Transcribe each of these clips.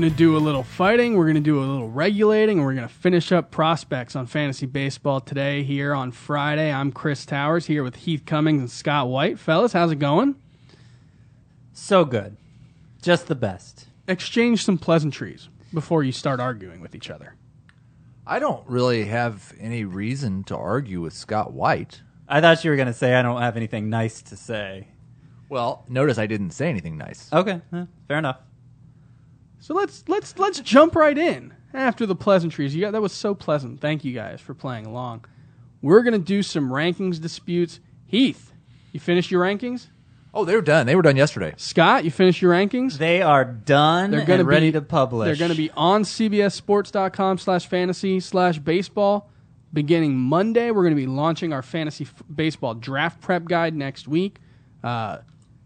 We're going to do a little fighting, we're going to do a little regulating, and we're going to finish up prospects on fantasy baseball today here on Friday. I'm Chris Towers here with Heath Cummings and Scott White. Fellas, how's it going? So good. Just the best. Exchange some pleasantries before you start arguing with each other. I don't really have any reason to argue with Scott White. I thought you were going to say I don't have anything nice to say. Well, notice I didn't say anything nice. Okay, eh, fair enough. So let's let's let's jump right in after the pleasantries. You got that was so pleasant. Thank you guys for playing along. We're gonna do some rankings disputes. Heath, you finished your rankings? Oh, they were done. They were done yesterday. Scott, you finished your rankings? They are done They're gonna and ready be- to publish. They're going to be on CBSSports.com slash fantasy slash baseball. Beginning Monday, we're going to be launching our fantasy f- baseball draft prep guide next week. Uh,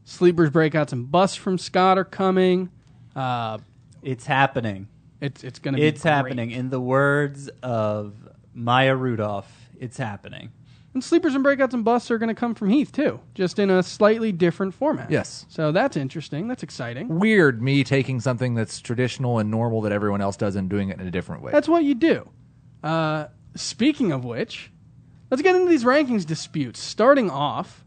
sleepers, breakouts, and busts from Scott are coming. Uh, It's happening. it's it's going to be It's great. happening. In the words of Maya Rudolph, it's happening. And sleepers and breakouts and busts are going to come from Heath too, just in a slightly different format. Yes. So that's interesting. That's exciting. Weird me taking something that's traditional and normal that everyone else does and doing it in a different way. That's what you do. Uh, speaking of which, let's get into these rankings disputes. Starting off,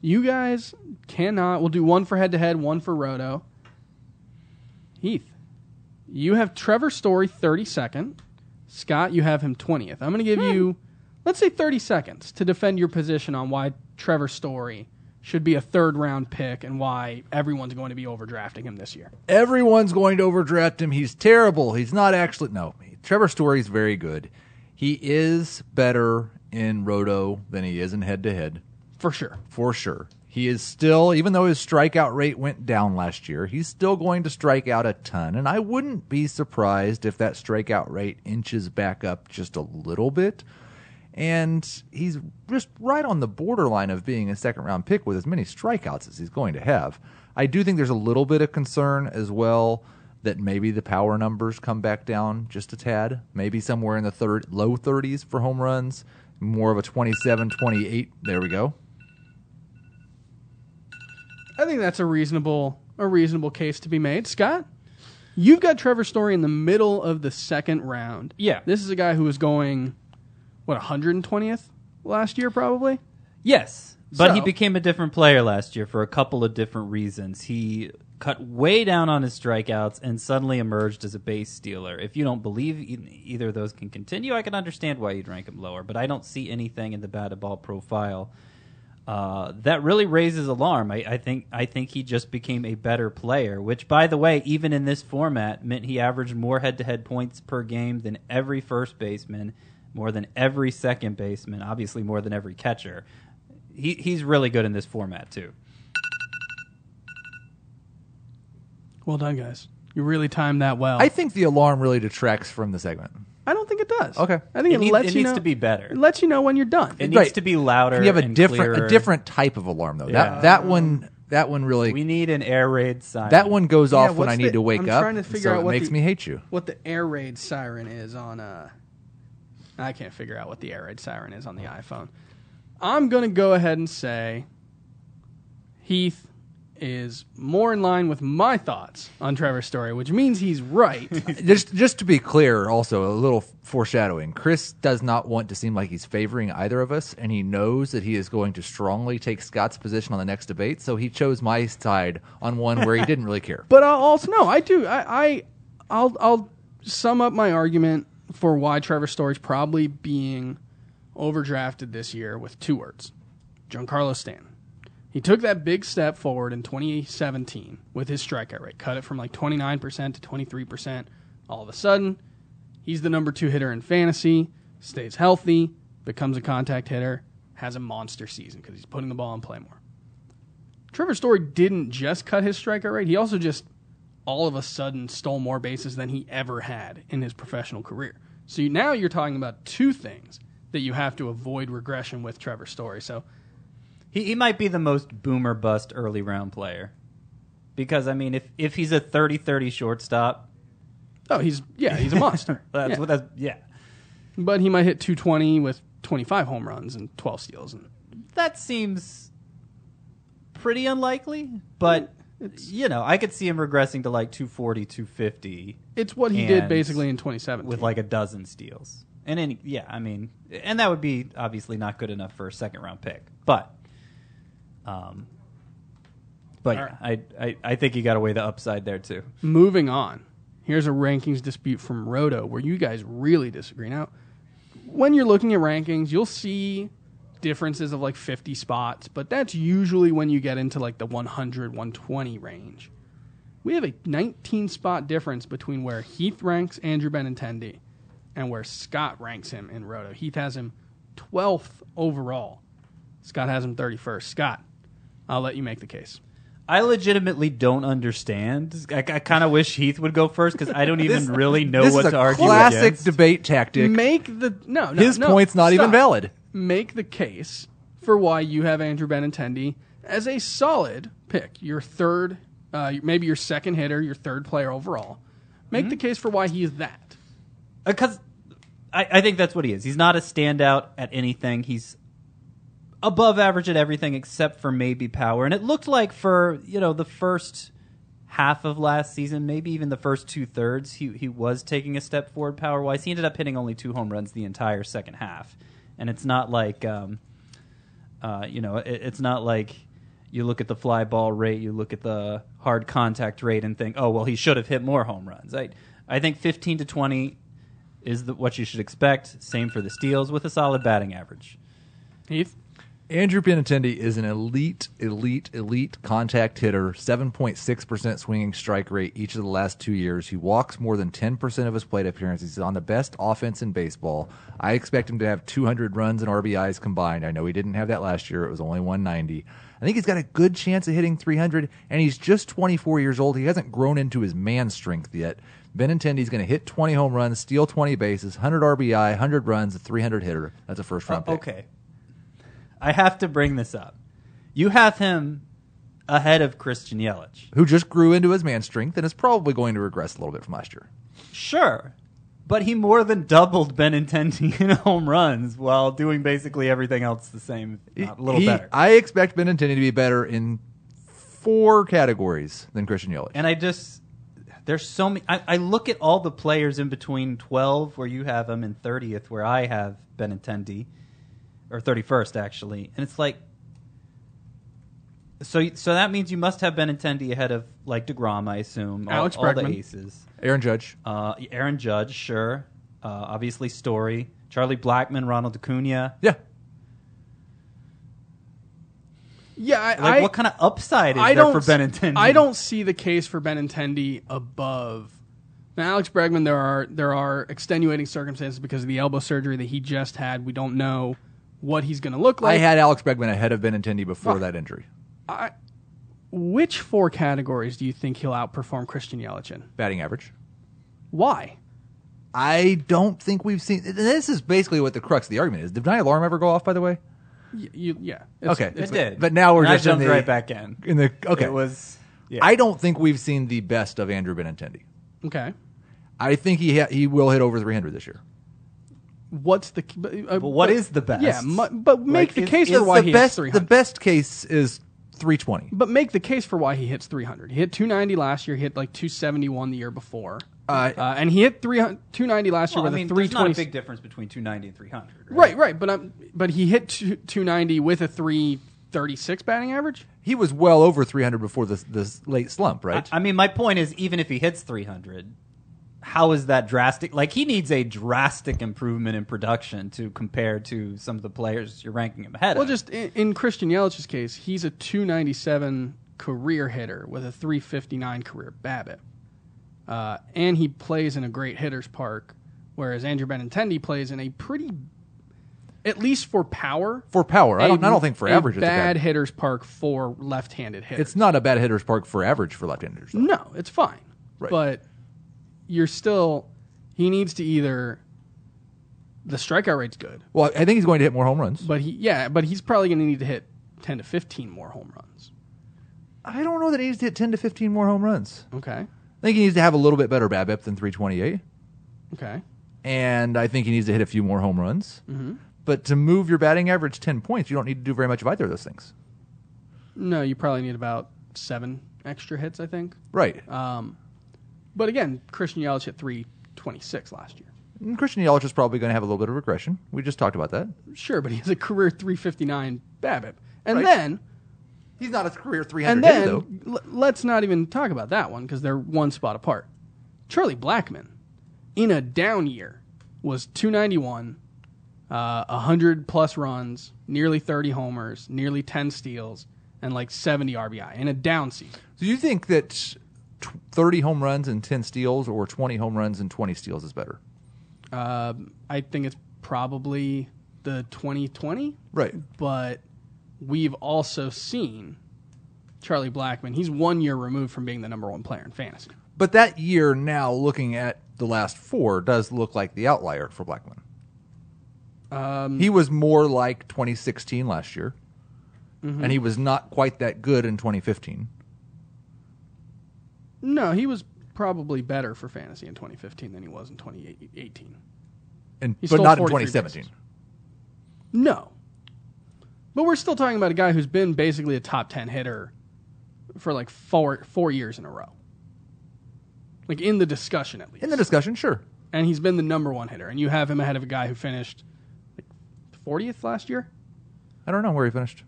you guys cannot. We'll do one for head to head, one for roto. Heath, you have Trevor Story 32nd. Scott, you have him 20th. I'm going to give hmm. you, let's say, 30 seconds to defend your position on why Trevor Story should be a third round pick and why everyone's going to be overdrafting him this year. Everyone's going to overdraft him. He's terrible. He's not actually. No, Trevor Story's very good. He is better in roto than he is in head to head, For sure. for sure. He is still, even though his strikeout rate went down last year, he's still going to strike out a ton. And I wouldn't be surprised if that strikeout rate inches back up just a little bit. And he's just right on the borderline of being a second round pick with as many strikeouts as he's going to have. I do think there's a little bit of concern as well that maybe the power numbers come back down just a tad, maybe somewhere in the third low 30s for home runs, more of a 27, 28. There we go. I think that's a reasonable a reasonable case to be made. Scott, you've got Trevor Story in the middle of the second round. Yeah. This is a guy who was going what 120th last year probably. Yes, but he became a different player last year for a couple of different reasons. He cut way down on his strikeouts and suddenly emerged as a base stealer. If you don't believe either of those can continue, I can understand why you'd rank him lower, but I don't see anything in the batted ball profile uh, that really raises alarm. I, I think I think he just became a better player, which, by the way, even in this format, meant he averaged more head-to-head points per game than every first baseman, more than every second baseman, obviously more than every catcher. He, he's really good in this format too. Well done, guys. You really timed that well. I think the alarm really detracts from the segment. I don't think it does. Okay. I think it, It needs- lets it you needs know, to be better. It lets you know when you're done. It needs Right. to be louder. And you have a and different clearer. a different type of alarm though. Yeah. That that one that one really We need an air raid sign. that one goes Yeah, off when what's I need the- to wake I'm up. trying to figure so out it what makes the- me hate you. what the air raid siren is on uh I can't figure out what the air raid siren is on the iPhone. I'm going to go ahead and say Heath is more in line with my thoughts on Trevor's story, which means he's right. just just to be clear, also a little foreshadowing. Chris does not want to seem like he's favoring either of us, and he knows that he is going to strongly take Scott's position on the next debate. So he chose my side on one where he didn't really care. But I'll also no, I do. I, I I'll I'll sum up my argument for why Trevor Story's probably being overdrafted this year with two words: Giancarlo Stanton. He took that big step forward in 2017 with his strikeout rate, cut it from like 29% to 23%. All of a sudden, he's the number two hitter in fantasy, stays healthy, becomes a contact hitter, has a monster season because he's putting the ball in play more. Trevor Story didn't just cut his strikeout rate, he also just all of a sudden stole more bases than he ever had in his professional career. So now you're talking about two things that you have to avoid regression with Trevor Story. So He, he might be the most boomer bust early round player. Because, I mean, if, if he's a 30 30 shortstop, oh, he's yeah, he's a monster. that's yeah. what that's, yeah. But he might hit 220 with 25 home runs and 12 steals and That seems pretty unlikely, but you know, I could see him regressing to like 240, 250 It's what he did basically in 2017. with like a dozen steals. And any, yeah, I mean, and that would be obviously not good enough for a second round pick. But, um, but yeah, I, I, I think you got to weigh the upside there too. Moving on. Here's a rankings dispute from Roto where you guys really disagree. Now, when you're looking at rankings, you'll see differences of like 50 spots, but that's usually when you get into like the 100, 120 range. We have a 19 spot difference between where Heath ranks Andrew Benintendi and where Scott ranks him in Roto. Heath has him 12th overall. Scott has him 31st. Scott, I'll let you make the case. I legitimately don't understand. I, I kind of wish Heath would go first because I don't even really know this what is to a argue classic against. debate tactic. Make the no, no His no, point's not even stop. valid. Make the case for why you have Andrew Benintendi as a solid pick, your third, uh, maybe your second hitter, your third player overall. Make Mm-hmm. the case for why he is that. because I, I think that's what he is. He's not a standout at anything. He's above average at everything except for maybe power. And it looked like for you know the first half of last season, maybe even the first two thirds, he he was taking a step forward power wise. He ended up hitting only two home runs the entire second half, and it's not like um, uh, you know it, it's not like. You look at the fly ball rate, you look at the hard contact rate, and think, "Oh, well, he should have hit more home runs." I, I think 15 to 20 is the, what you should expect. Same for the steals with a solid batting average. Heath, Andrew Benintendi is an elite, elite, elite contact hitter. Seven point six percent swinging strike rate each of the last two years. He walks more than ten percent of his plate appearances. He's on the best offense in baseball. I expect him to have two hundred runs and RBIs combined. I know he didn't have that last year. It was only one ninety. I think he's got a good chance of hitting 300, and he's just 24 years old. He hasn't grown into his man strength yet. Benintendi's going to hit 20 home runs, steal 20 bases, 100 RBI, 100 runs, a 300 hitter. That's a first round pick. Uh, Okay. I have to bring this up. You have him ahead of Christian Yelich. who just grew into his man strength and is probably going to regress a little bit from last year. Sure. But he more than doubled Benintendi in home runs while doing basically everything else the same, not a little He- better. I expect Benintendi to be better in four categories than Christian Yelich. And I just there's so many. I, I look at all the players in between 12, where you have him, and 30th, where I have Benintendi, or 31st actually, and it's like. So, so that means you must have Benintendi ahead of like deGrom, I assume. All, Alex all the Bregman. aces. Aaron Judge. Uh, Aaron Judge, sure. Uh, obviously, Story, Charlie Blackmon, Ronald Acuna. Yeah. yeah, I, Like, I, what kind of upside is I there don't for Benintendi? I don't see the case for Benintendi above. Now, Alex Bregman, there are there are extenuating circumstances because of the elbow surgery that he just had. We don't know what he's going to look like. I had Alex Bregman ahead of Benintendi before Fuck. that injury. I, which four categories do you think he'll outperform Christian Yelich in? Batting average. Why? I don't think we've seen. This is basically what the crux of the argument is. Did my alarm ever go off? By the way. Y- you, yeah. It's- Okay. It did, but now we're And I just in jumped the- right back in. In the okay. It was. Yeah. I don't think we've seen the best of Andrew Benintendi. Okay. I think he ha- he will hit over 300 this year. What's the? but, Uh, But what but- is the best? Yeah, mu- but make Like, the is- case is for why the he best hits the best case is 320. But make the case for why he hits 300. He hit 290 last year. He hit like 271 the year before. Uh, Uh, and he hit 300, 290 last year Well, I with mean, a there's not 320. a big difference between 290 and 300. Right. right, right. But um, but he hit 290 with a 336 batting average. He was well over 300 before this this late slump, right? I, I mean, my point is, even if he hits 300, how is that drastic? Like, he needs a drastic improvement in production to compare to some of the players you're ranking him ahead of Well, of. just in, in Christian Yelich's case, he's a 297 career hitter with a 359 career BABIP, uh, and he plays in a great hitters park, whereas Andrew Benintendi plays in a pretty, at least for power, for power, I a- don't, I don't think for a average it's a bad bad. hitters park for left-handed hitters. It's not a bad hitter's park for average for left-handers. though. No, it's fine. Right. But you're still he needs to either the strikeout rate's good, Well, I think he's going to hit more home runs. but he yeah, but he's probably going to need to hit 10 to 15 more home runs. I don't know that he needs to hit 10 to 15 more home runs. Okay. I think he needs to have a little bit better BABIP than 328, Okay. and I think he needs to hit a few more home runs. Mm-hmm. But to move your batting average 10 points, you don't need to do very much of either of those things. No, you probably need about 7 extra hits, I think. Right. Um, but again, Christian Yelich hit 326 last year. And Christian Yelich is probably going to have a little bit of regression. We just talked about that. Sure, but he has a career 359 BABIP. And Right. then, He's not a career 300 and hitter, then, though. l- let's not even talk about that one because they're one spot apart. Charlie Blackmon, in a down year, was 291, uh, 100 plus runs, nearly 30 homers, nearly 10 steals, and like 70 RBI in a down season. Do you think that 30 home runs and 10 steals or 20 home runs and 20 steals is better? Um, I think it's probably the 2020, Right. but we've also seen Charlie Blackmon. He's one year removed from being the number one player in fantasy. But that year, now looking at the last four, does look like the outlier for Blackmon. Um, He was more like 2016 last year, and he was not quite that good in 2015. No, he was probably better for fantasy in 2015 than he was in 2018. And He but not in 2017. bases. No, but we're still talking about a guy who's been basically a top 10 hitter for like four four years in a row. Like in the discussion at least. In the discussion, sure. and he's been the number one hitter, and you have him ahead of a guy who finished like 40th last year. I don't know where he finished.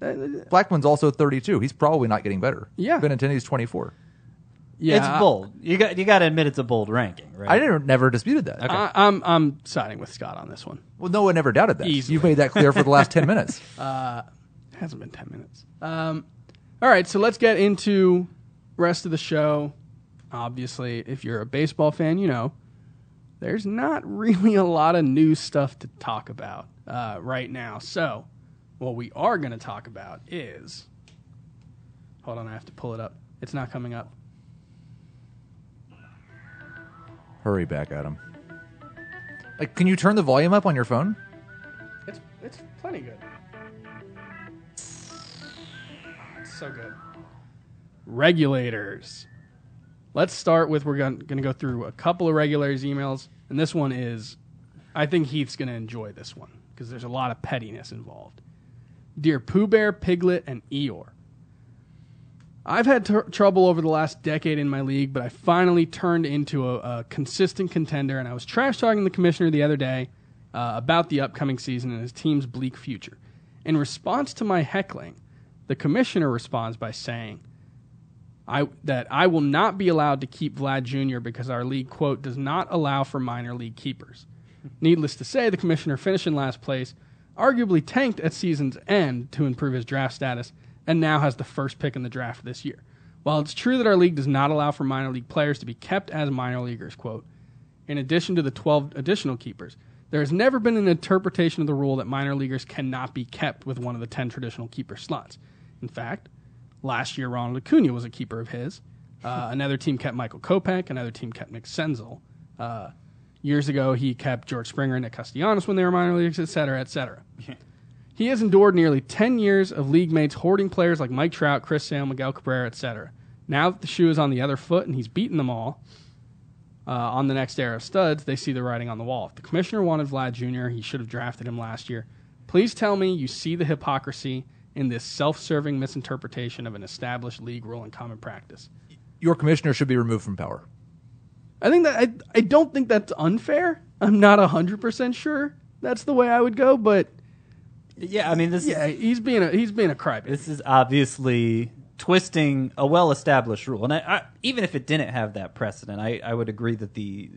Uh, Blackmon's also 32. He's probably not getting better. Yeah. Benintendi's 24. Yeah, it's bold. You got you got to admit it's a bold ranking, right? I never, never disputed that. I, I'm I'm siding with Scott on this one. Well, no one ever doubted that. Easily. You've made that clear for the last 10 minutes. It hasn't been 10 minutes. Um, all right, so let's get into rest of the show. Obviously, if you're a baseball fan, you know there's not really a lot of new stuff to talk about uh, right now. So, what we are going to talk about is. Hold on, I have to pull it up. It's not coming up. Hurry back, Adam. Like, can you turn the volume up on your phone? It's it's plenty good. It's so good. Regulators. Let's start with we're going to go through a couple of regulators emails, and this one is, I think Heath's going to enjoy this one because there's a lot of pettiness involved. Dear Pooh Bear, Piglet, and Eeyore. I've had tr- trouble over the last decade in my league, but I finally turned into a, a consistent contender, and I was trash talking the commissioner the other day uh, about the upcoming season and his team's bleak future. In response to my heckling, the commissioner responds by saying, I, that I will not be allowed to keep Vlad Jr. because our league, quote, does not allow for minor league keepers. Needless to say, the commissioner finished in last place, arguably tanked at season's end to improve his draft status, and now has the first pick in the draft this year. While it's true that our league does not allow for minor league players to be kept as minor leaguers, quote, in addition to the 12 additional keepers, there has never been an interpretation of the rule that minor leaguers cannot be kept with one of the 10 traditional keeper slots. In fact, last year Ronald Acuna was a keeper of his. Uh, another team kept Michael Kopech. Another team kept Nick Senzel. Uh, years ago, he kept George Springer and Nick Castellanos when they were minor leagues, et cetera, et cetera. He has endured nearly 10 years of league mates hoarding players like Mike Trout, Chris Sale, Miguel Cabrera, etc. Now that the shoe is on the other foot and he's beaten them all uh, on the next era of studs, they see the writing on the wall. If the commissioner wanted Vlad Jr., he should have drafted him last year. Please tell me you see the hypocrisy in this self serving misinterpretation of an established league rule and common practice. Your commissioner should be removed from power. I think that I, I don't think that's unfair. I'm not 100% sure that's the way I would go, but Yeah, I mean this yeah, is he's being a he's being a crybaby. this is obviously twisting a well-established rule, and I, I, even if it didn't have that precedent, I, I would agree that the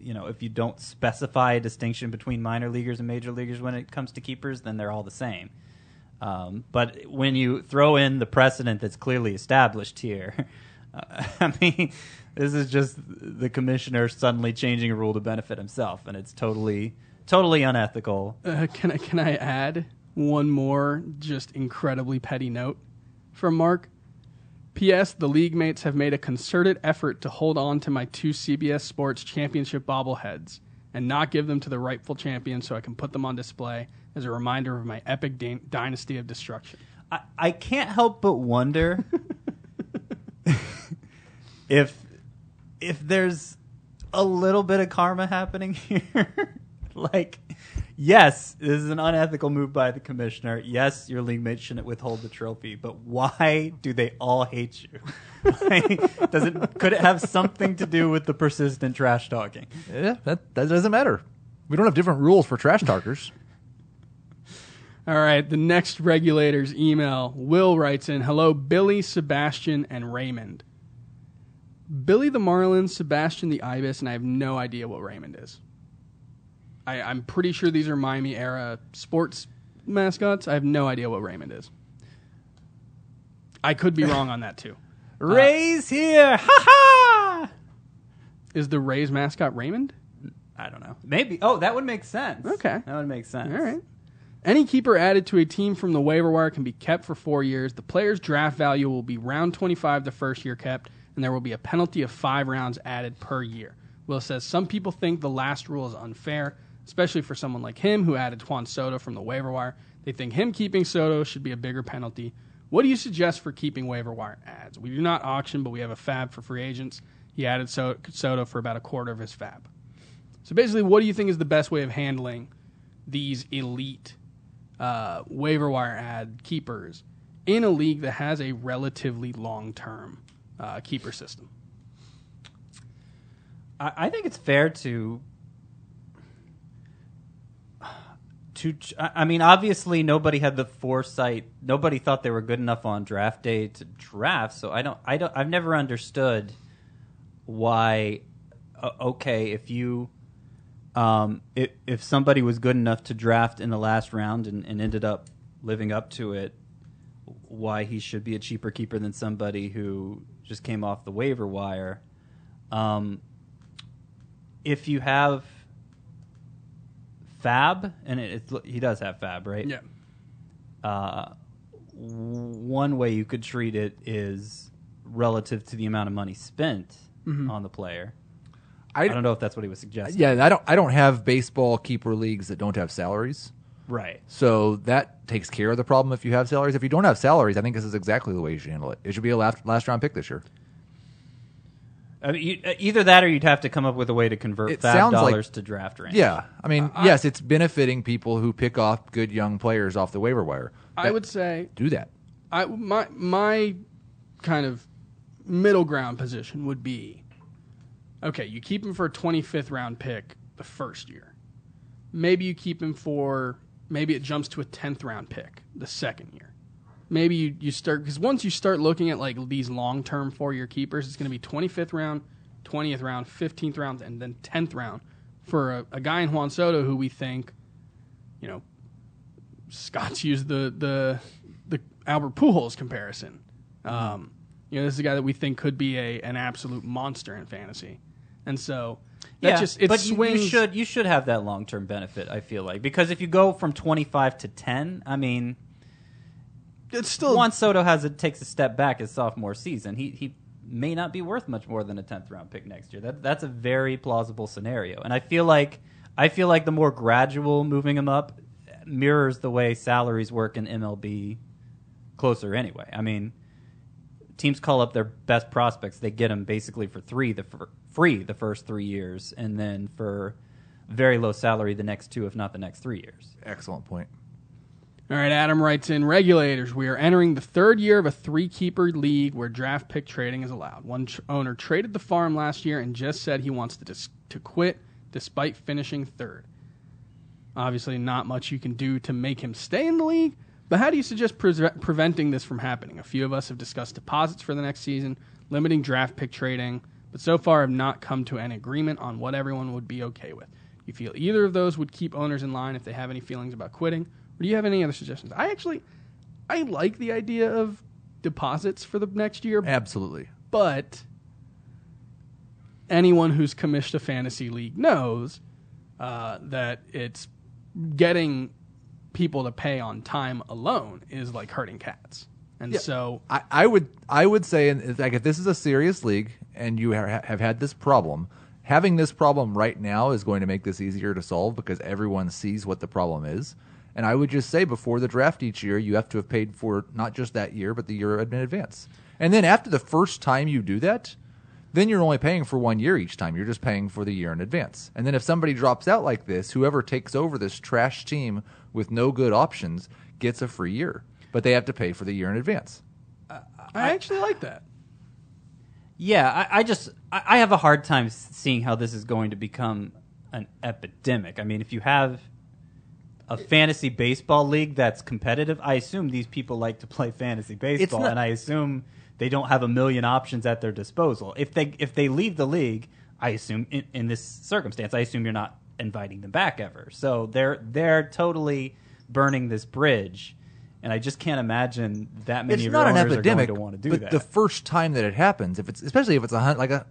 you know if you don't specify a distinction between minor leaguers and major leaguers when it comes to keepers, then they're all the same. Um, but when you throw in the precedent that's clearly established here, uh, I mean, this is just the commissioner suddenly changing a rule to benefit himself, and it's totally totally unethical. Uh, can I can I add one more just incredibly petty note from Mark? P.S. The league mates have made a concerted effort to hold on to my two CBS Sports Championship bobbleheads and not give them to the rightful champion so I can put them on display as a reminder of my epic dy- dynasty of destruction. I, I can't help but wonder if if there's a little bit of karma happening here. like yes, this is an unethical move by the commissioner. Yes, your league mate shouldn't withhold the trophy, but why do they all hate you? Does it could it have something to do with the persistent trash talking? Yeah, that that doesn't matter. We don't have different rules for trash talkers. All right, the next regulator's email. Will writes in Hello, Billy, Sebastian, and Raymond. Billy the Marlin, Sebastian the Ibis, and I have no idea what Raymond is. I, I'm pretty sure these are Miami era sports mascots. I have no idea what Raymond is. I could be wrong on that too. Uh, Ray's here, ha ha! Is the Rays mascot Raymond? I don't know. Maybe. Oh, that would make sense. Okay. that would make sense. All right. Any keeper added to a team from the waiver wire can be kept for four years. The player's draft value will be round 25 the first year kept, and there will be a penalty of five rounds added per year. Will says some people think the last rule is unfair, especially for someone like him who added Juan Soto from the waiver wire. They think him keeping Soto should be a bigger penalty. What do you suggest for keeping waiver wire ads? We do not auction, but we have a FAAB for free agents. He added Soto for about a quarter of his FAAB. So basically, what do you think is the best way of handling these elite uh, waiver wire ad keepers in a league that has a relatively long term uh, keeper system? I, I think it's fair to to I mean obviously nobody had the foresight nobody thought they were good enough on draft day to draft so I don't I don't I've never understood why uh, okay if you um if, if somebody was good enough to draft in the last round and, and ended up living up to it why he should be a cheaper keeper than somebody who just came off the waiver wire um if you have FAAB, and it, he does have FAAB, right? Yeah. Uh, one way you could treat it is relative to the amount of money spent on the player. I, don't know if that's what he was suggesting. Yeah, I don't. I don't have baseball keeper leagues that don't have salaries, Right. so that takes care of the problem. If you have salaries, if you don't have salaries, I think this is exactly the way you should handle it. It should be a last, last round pick this year. I mean, you, uh, either that or you'd have to come up with a way to convert It FAAB sounds like- dollars to draft range. Yeah, I mean, yes, it's benefiting people who pick off good young players off the waiver wire. I would say do that. I my my kind of middle ground position would be okay, you keep him for a 25th round pick the first year. Maybe you keep him for maybe it jumps to a 10th round pick the second year. Maybe you, you start because once you start looking at like these long term four year keepers, it's going to be 25th round, 20th round, 15th round, and then 10th round for a, a guy in Juan Soto who we think, you know, Scott's used the the the Albert Pujols comparison. Um, you know, this is a guy that we think could be a an absolute monster in fantasy, and so that yeah, just it but you- swings. you should you should have that long term benefit. I feel like because if you go from twenty five to ten, I mean, it's still Juan Soto has it takes a step back his sophomore season. He he may not be worth much more than a tenth round pick next year. That that's a very plausible scenario, and I feel like I feel like the more gradual moving him up mirrors the way salaries work in MLB closer anyway. I mean, teams call up their best prospects, they get them basically for three the fir- free the first three years, and then for very low salary the next two, if not the next three years. Excellent point. All right, Adam writes in regulators. We are entering the third year of a three keeper league where draft pick trading is allowed. One tr- owner traded the farm last year and just said he wants to dis- to quit despite finishing third. Obviously, not much you can do to make him stay in the league. But how do you suggest pre- preventing this from happening? A few of us have discussed deposits for the next season, limiting draft pick trading, but so far have not come to an agreement on what everyone would be okay with. You feel either of those would keep owners in line if they have any feelings about quitting, or do you have any other suggestions? I actually, I like the idea of deposits for the next year, Absolutely. but anyone who's commissioned a fantasy league knows uh, that it's getting people to pay on time alone is like hurting cats. And Yeah. so I, I would I would say, in, like, if this is a serious league and you ha- have had this problem, having this problem right now is going to make this easier to solve because everyone sees what the problem is. And I would just say before the draft each year, you have to have paid for not just that year, but the year in advance. And then after the first time you do that, then you're only paying for one year each time. You're just paying for the year in advance. And then if somebody drops out like this, whoever takes over this trash team with no good options gets a free year, but they have to pay for the year in advance. I actually like that. Yeah, I, I just I, I have a hard time seeing how this is going to become an epidemic. I mean, if you have a fantasy baseball league that's competitive, I assume these people like to play fantasy baseball, not- and I assume they don't have a million options at their disposal. If they if they leave the league, I assume in, in this circumstance, I assume you're not inviting them back ever. So they're they're totally burning this bridge. And I just can't imagine that many it's of not an epidemic, to want to do but that. the first time that it happens, if it's especially if it's a like a,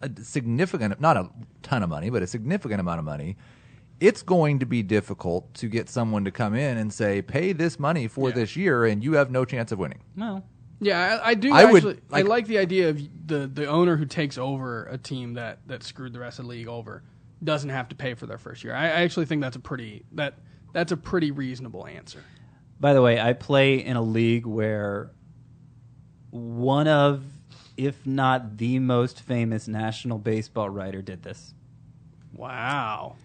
a significant, not a ton of money, but a significant amount of money, it's going to be difficult to get someone to come in and say, "Pay this money for Yeah. this year," and you have no chance of winning. no, Yeah, I, I do. I would, actually, I like- like the idea of the the owner who takes over a team that that screwed the rest of the league over doesn't have to pay for their first year. I, I actually think that's a pretty that that's a pretty reasonable answer. By the way, I play in a league where one of, if not the most famous national baseball writer did this. Wow,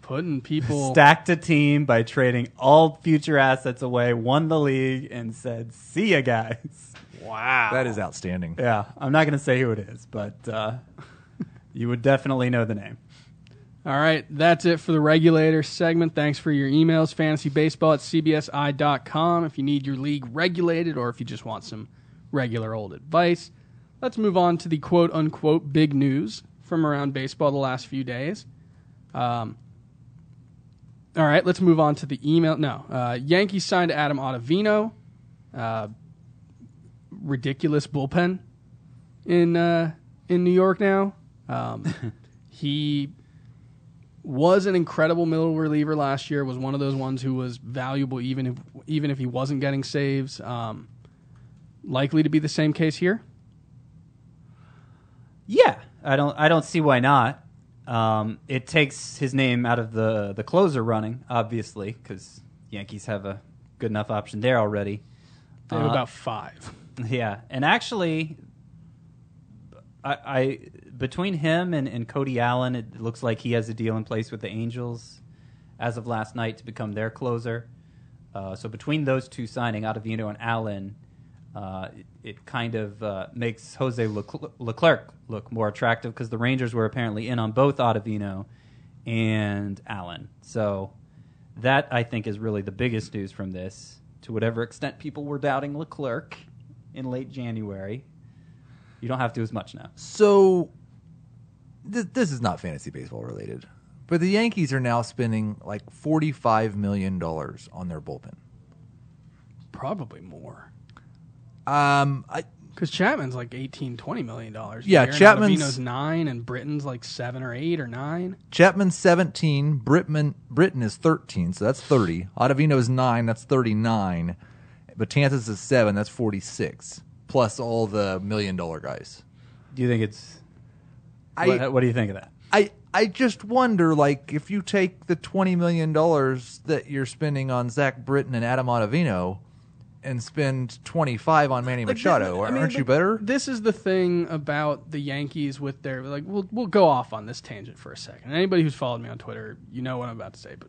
putting people Stacked a team by trading all future assets away, won the league, and said, "See ya, guys." Wow, That is outstanding. Yeah, I'm not going to say who it is, but uh, you would definitely know the name. All right, that's it for the regulator segment. Thanks for your emails, fantasybaseball at cbsi.com. If you need your league regulated or if you just want some regular old advice, let's move on to the quote unquote big news from around baseball the last few days. Um, all right, let's move on to the email. No, uh, Yankees signed Adam Ottavino. Uh, ridiculous bullpen in uh, in New York now. Um, he was an incredible middle reliever last year. Was one of those ones who was valuable even if even if he wasn't getting saves. Um, likely to be the same case here. Yeah, I don't. I don't see why not. Um, it takes his name out of the the closer running, obviously, because Yankees have a good enough option there already. They have Uh, about five. Yeah, and actually, I, I between him and, and Cody Allen, it looks like he has a deal in place with the Angels as of last night to become their closer. Uh, so between those two signing, Ottavino and Allen, uh, it, it kind of uh, makes Jose Leclerc, Leclerc look more attractive because the Rangers were apparently in on both Ottavino and Allen. So that I think is really the biggest news from this. To whatever extent people were doubting Leclerc in late January, you don't have to as much now. So, th- this is not fantasy baseball related, but the Yankees are now spending like forty-five million dollars on their bullpen. Probably more. Um, I, Because Chapman's like 18, 20 million dollars. Yeah, year, Chapman's- Ottavino's nine, and Britton's like seven or eight or nine. Chapman's 17, Britman, Britton is 13, so that's 30. Ottavino is 9, that's 39. Betances is 7, that's 46. Plus all the million dollar guys. Do you think it's? I, what, what do you think of that? I, I just wonder, like, if you take the $20 million that you're spending on Zach Britton and Adam Ottavino and spend 25 on Manny Like, Machado, I mean, aren't you better? This is the thing about the Yankees with their like. We'll we'll go off on this tangent for a second. Anybody who's followed me on Twitter, you know what I'm about to say. But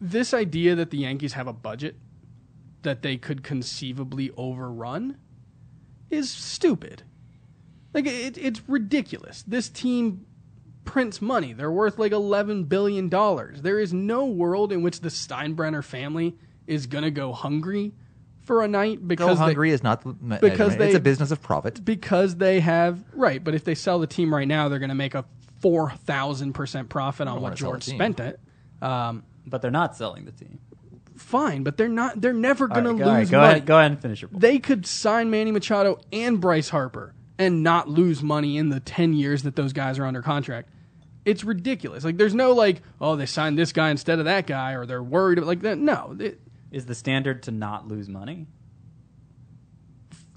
this idea that the Yankees have a budget that they could conceivably overrun is stupid. Like it, it's ridiculous. This team prints money. They're worth like eleven billion dollars. There is no world in which the Steinbrenner family is gonna go hungry for a night Go because they- hungry is not the me- because measurement. it's they- a business of profit. because they have right. But if they sell the team right now, they're going to make a four thousand percent profit on what wanna George spent it. Um, But they're not selling the team. fine, but they're not. They're never going right, to lose right, go money. ahead. Go ahead and finish your. Point. They could sign Manny Machado and Bryce Harper and not lose money in the ten years that those guys are under contract. It's ridiculous. Like there's no like, oh, they signed this guy instead of that guy, or they're worried about like that. No, it, Is the standard to not lose money?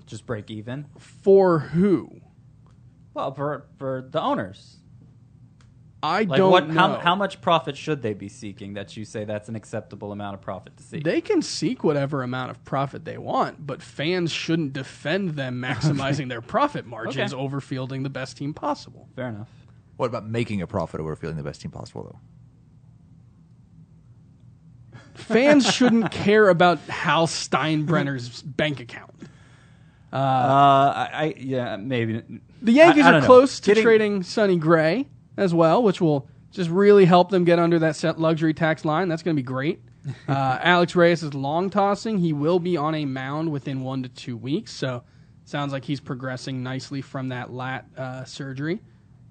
Just break even. for who? Well, for for the owners. I Like don't what? know. How, how much profit should they be seeking that you say that's an acceptable amount of profit to seek? They can seek whatever amount of profit they want, but fans shouldn't defend them maximizing their profit margins Okay. over fielding the best team possible. Fair enough. What about making a profit over fielding the best team possible, though? Fans shouldn't care about Hal Steinbrenner's bank account. Uh, I, I yeah maybe The Yankees I- I are don't know. close to Getting- trading Sonny Gray as well, which will just really help them get under that set luxury tax line. That's going to be great. Uh, Alex Reyes is long tossing. He will be on a mound within one to two weeks, so sounds like he's progressing nicely from that lat uh, surgery.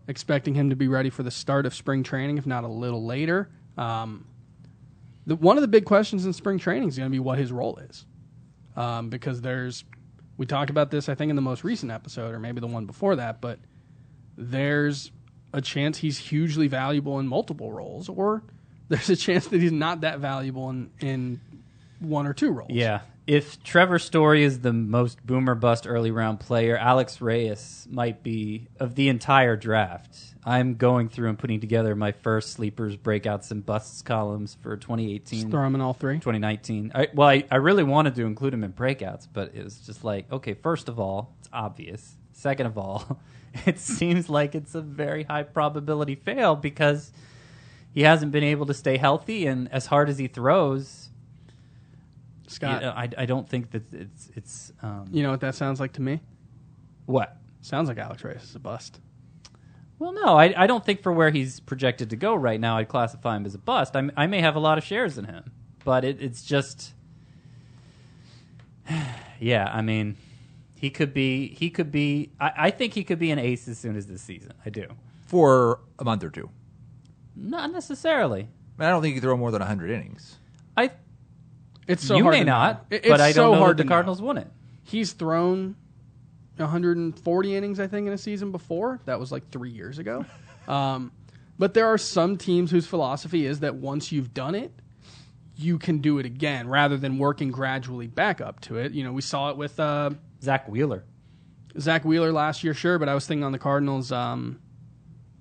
Expecting him to be ready for the start of spring training, if not a little later. Um, the, one of the big questions in spring training is going to be what his role is, um, because there's we talked about this I think in the most recent episode or maybe the one before that, but there's a chance he's hugely valuable in multiple roles, or there's a chance that he's not that valuable in in one or two roles. Yeah. If Trevor Story is the most boomer bust early round player, Alex Reyes might be of the entire draft. I'm going through and putting together my first sleepers, breakouts, and busts columns for 2018. Just throw him in all three. 2019. I, well, I, I really wanted to include him in breakouts, but it was just like, okay, first of all, it's obvious. Second of all, it seems like it's a very high probability fail because he hasn't been able to stay healthy, and as hard as he throws, Scott, you know, I, I don't think that it's it's um, you know what that sounds like to me? what. Sounds like Alex Reyes is a bust. Well, no, I, I don't think for where he's projected to go right now, I'd classify him as a bust. I, I may have a lot of shares in him, but it, it's just, yeah. I mean, he could be. He could be. I, I think he could be an ace as soon as this season. I do. For a month or two. Not necessarily. I, mean, I don't think you throw more than 100 innings. I. It's so you hard may to not, It- but it's I so don't know hard that the to know. Cardinals won it. He's thrown 140 innings, I think, in a season before. That was like three years ago. um, but there are some teams whose philosophy is that once you've done it, you can do it again, rather than working gradually back up to it. You know, we saw it with uh, Zack Wheeler. Zack Wheeler last year, sure, but I was thinking on the Cardinals, um,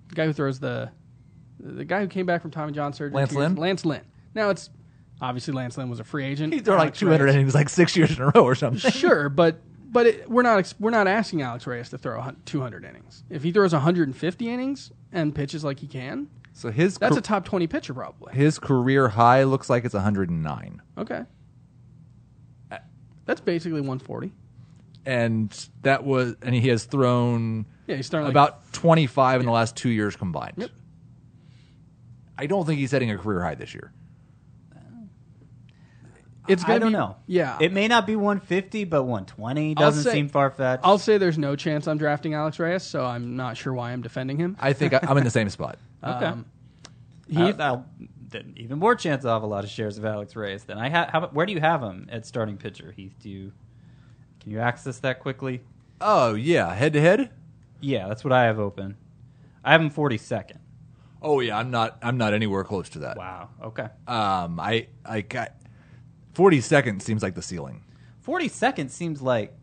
the guy who throws the the guy who came back from Tommy John surgery, Lance Lynn? Lance Lynn. Now it's obviously Lance Lynn was a free agent. He threw like Alex 200 Reyes- innings like six years in a row or something. sure, but but it, we're not we're not asking Alex Reyes to throw 200 innings. If he throws 150 innings and pitches like he can, So his that's car- a top 20 pitcher probably. his career high looks like it's 109. Okay, that's basically 140. And that was and he has thrown Yeah, he's starting like, about 25 in the last 2 years combined. Yep. I don't think he's setting a career high this year. It's gonna I don't be- know. Yeah, It may not be 150, but 120 I'll doesn't say- seem far fetched. I'll say there's no chance I'm drafting Alex Reyes, so I'm not sure why I'm defending him. I think I, I'm in the same spot. Okay. Um, He, Heath, then even more chance I'll have a lot of shares of Alex Reyes. Then I ha- how, where do you have him at starting pitcher? Heath, do you can you access that quickly? Oh, yeah, head to head? Yeah, that's what I have open. I have him 42nd. Oh yeah, I'm not I'm not anywhere close to that. Wow. Okay. Um I I got 40 seconds seems like the ceiling. 42nd seems like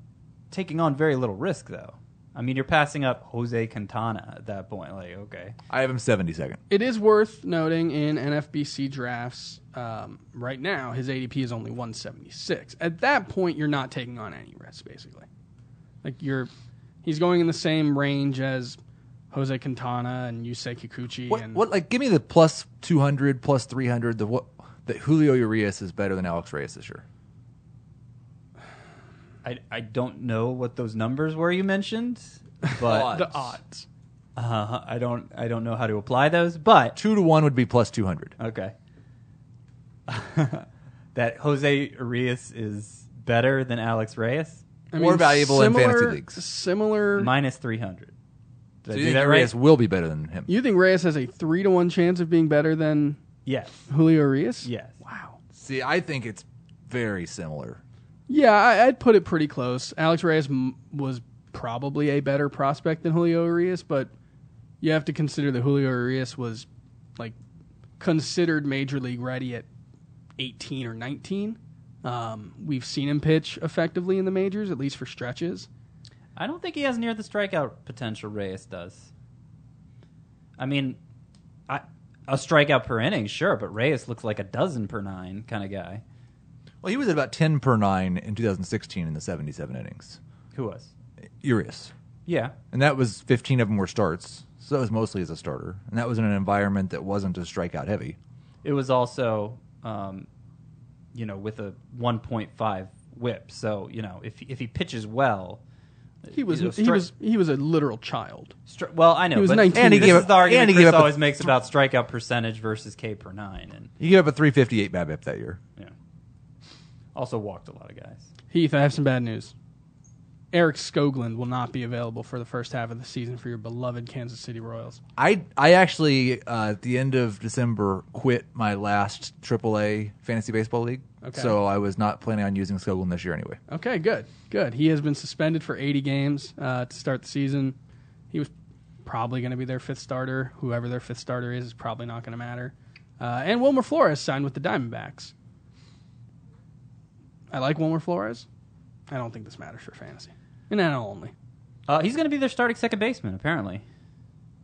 taking on very little risk, though. I mean, you're passing up Jose Quintana at that point. Like, okay, I have him 72nd. it is worth noting in NFBC drafts um, right now, his ADP is only 176. At that point, you're not taking on any risk, basically. Like you're, he's going in the same range as Jose Quintana and Yusei Kikuchi. What, and what like give me the plus 200 plus 300 the what that Julio Urias is better than Alex Reyes this year. I I don't know what those numbers were you mentioned, but the odds. uh, I don't I don't know how to apply those. But 2 to 1 would be plus 200. Okay. that Jose Urias is better than Alex Reyes? I More valuable in similar- fantasy leagues. Similar. Minus 300. Did So I you do think that Urias right? will be better than him? you think Reyes has a three to one chance of being better than Yes. Julio Urias? Yes. Wow. See, I think it's very similar. Yeah, I, I'd put it pretty close. Alex Reyes m- was probably a better prospect than Julio Urias, but you have to consider that Julio Urias was like considered major league ready at 18 or 19. Um, we've seen him pitch effectively in the majors, at least for stretches. I don't think he has near the strikeout potential Reyes does. I mean, a strikeout per inning, sure, but Reyes looks like a dozen per nine kind of guy. Well, he was at about 10 per 9 in 2016 in the 77 innings. Who was? Urias. Yeah, And that was 15 of them were starts. So that was mostly as a starter. And that was in an environment that wasn't as strikeout heavy. it was also, um, you know, with a 1.5 WHIP. So you know, if if he pitches well, He was you know, he was he was a literal child. Stri- well, I know, He was but 19 And he this gave is up- the argument and Chris gave up a always th- makes about strikeout percentage versus K per nine, and He gave up a 358 BABIP that year. yeah, also walked a lot of guys. Heath, I have some bad news. Eric Skoglund will not be available for the first half of the season for your beloved Kansas City Royals. I I actually uh, at the end of December quit my last AAA fantasy baseball league, Okay. so I was not planning on using Skoglund this year anyway. Okay, good, good. He has been suspended for 80 games uh, to start the season. He was probably going to be their fifth starter. Whoever their fifth starter is is probably not going to matter. Uh, and Wilmer Flores signed with the Diamondbacks. I like Wilmer Flores. I don't think this matters for fantasy. In NL only. Uh, he's going to be their starting second baseman, apparently.